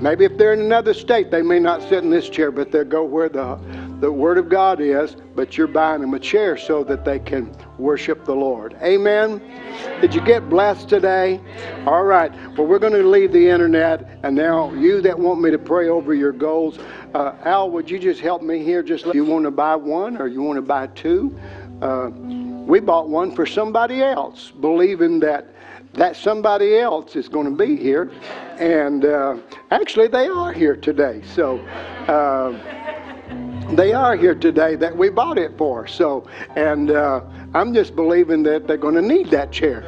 Maybe if they're in another state, they may not sit in this chair, but they'll go where the, the Word of God is, but you're buying them a chair so that they can worship the Lord. Amen? Did you get blessed today? All right. Well, we're going to leave the internet, and now you that want me to pray over your goals, uh, Al, would you just help me here? Just you want to buy one or you want to buy two? Uh, we bought one for somebody else, believing that that somebody else is going to be here. And uh, actually, they are here today. So uh, they are here today that we bought it for. So, and uh, I'm just believing that they're going to need that chair.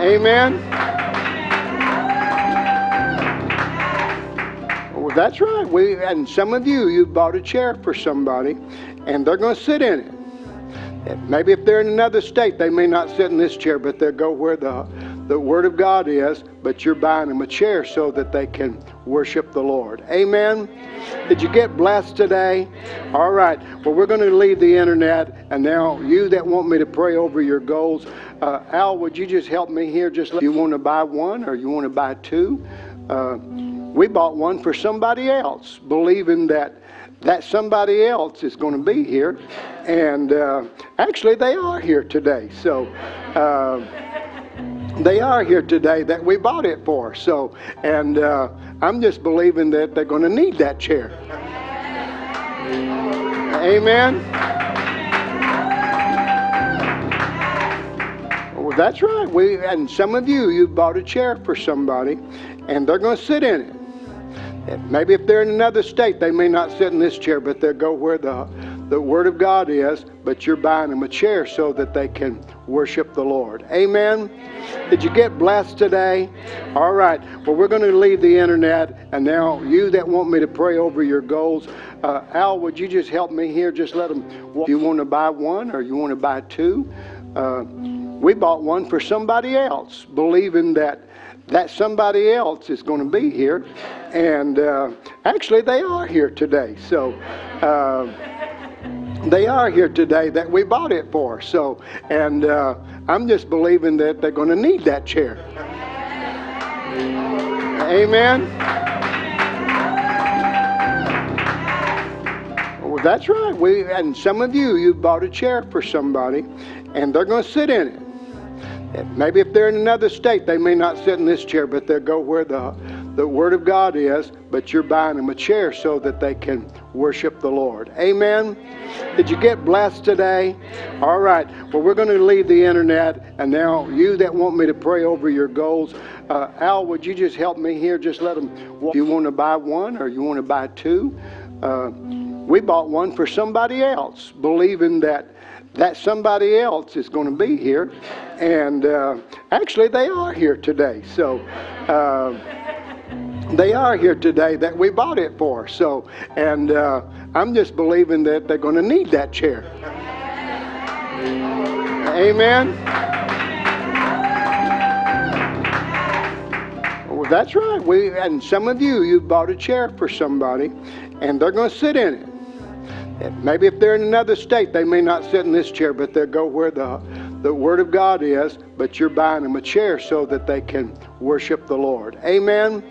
Amen. Well, that's right. We and some of you, you bought a chair for somebody, and they're going to sit in it. Maybe if they're in another state, they may not sit in this chair, but they'll go where the, the Word of God is, but you're buying them a chair so that they can worship the Lord. Amen? Did you get blessed today? All right. Well, we're going to leave the internet, and now you that want me to pray over your goals, uh, Al, would you just help me here? Just you want to buy one or you want to buy two? Uh, we bought one for somebody else, believing that that somebody else is going to be here. And uh, actually, they are here today. So uh, they are here today that we bought it for. So, and uh, I'm just believing that they're going to need that chair. Amen. Well, that's right. We and some of you, you bought a chair for somebody, and they're going to sit in it. Maybe if they're in another state, they may not sit in this chair, but they'll go where the, the Word of God is, but you're buying them a chair so that they can worship the Lord. Amen? Did you get blessed today? All right. Well, we're going to leave the internet, and now you that want me to pray over your goals, uh, Al, would you just help me here? Just let them, you want to buy one or you want to buy two? Uh, we bought one for somebody else, believing that that somebody else is going to be here. And uh, actually, they are here today. So uh, they are here today that we bought it for. So, and uh, I'm just believing that they're going to need that chair. Amen. Well, that's right. We and some of you, you bought a chair for somebody, and they're going to sit in it. Maybe if they're in another state, they may not sit in this chair, but they'll go where the the Word of God is. But you're buying them a chair so that they can worship the Lord. Amen. Did you get blessed today? All right. Well, we're going to leave the internet, and now you that want me to pray over your goals, uh, Al, would you just help me here? Just let them. You want to buy one, or you want to buy two? Uh, we bought one for somebody else, believing that that somebody else is going to be here. And uh, actually, they are here today. So uh, they are here today that we bought it for. So, and uh, I'm just believing that they're going to need that chair. Amen. Well, that's right. We and some of you, you bought a chair for somebody, and they're going to sit in it. Maybe if they're in another state, they may not sit in this chair, but they'll go where the the Word of God is. But you're buying them a chair so that they can worship the Lord. Amen.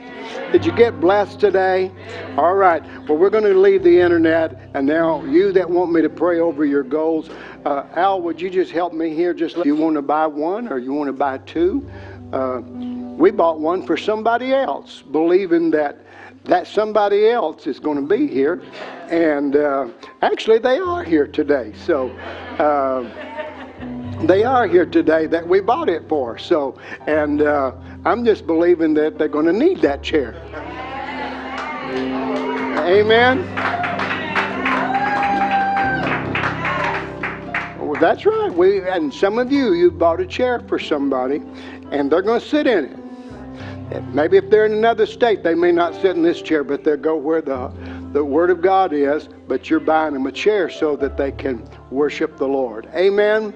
Did you get blessed today? All right. Well, we're going to leave the internet, and now you that want me to pray over your goals, uh, Al, would you just help me here? Just you want to buy one, or you want to buy two? Uh, we bought one for somebody else, believing that that somebody else is going to be here. And uh, actually, they are here today. So uh, they are here today that we bought it for. So, and uh, I'm just believing that they're going to need that chair. Amen. Well, that's right. We and some of you, you bought a chair for somebody, and they're going to sit in it. Maybe if they're in another state, they may not sit in this chair, but they'll go where the the Word of God is. But you're buying them a chair so that they can worship the Lord. Amen.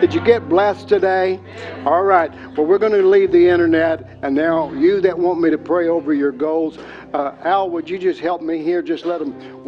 Did you get blessed today? All right. Well, we're going to leave the internet, and now you that want me to pray over your goals, uh, Al, would you just help me here? Just let them.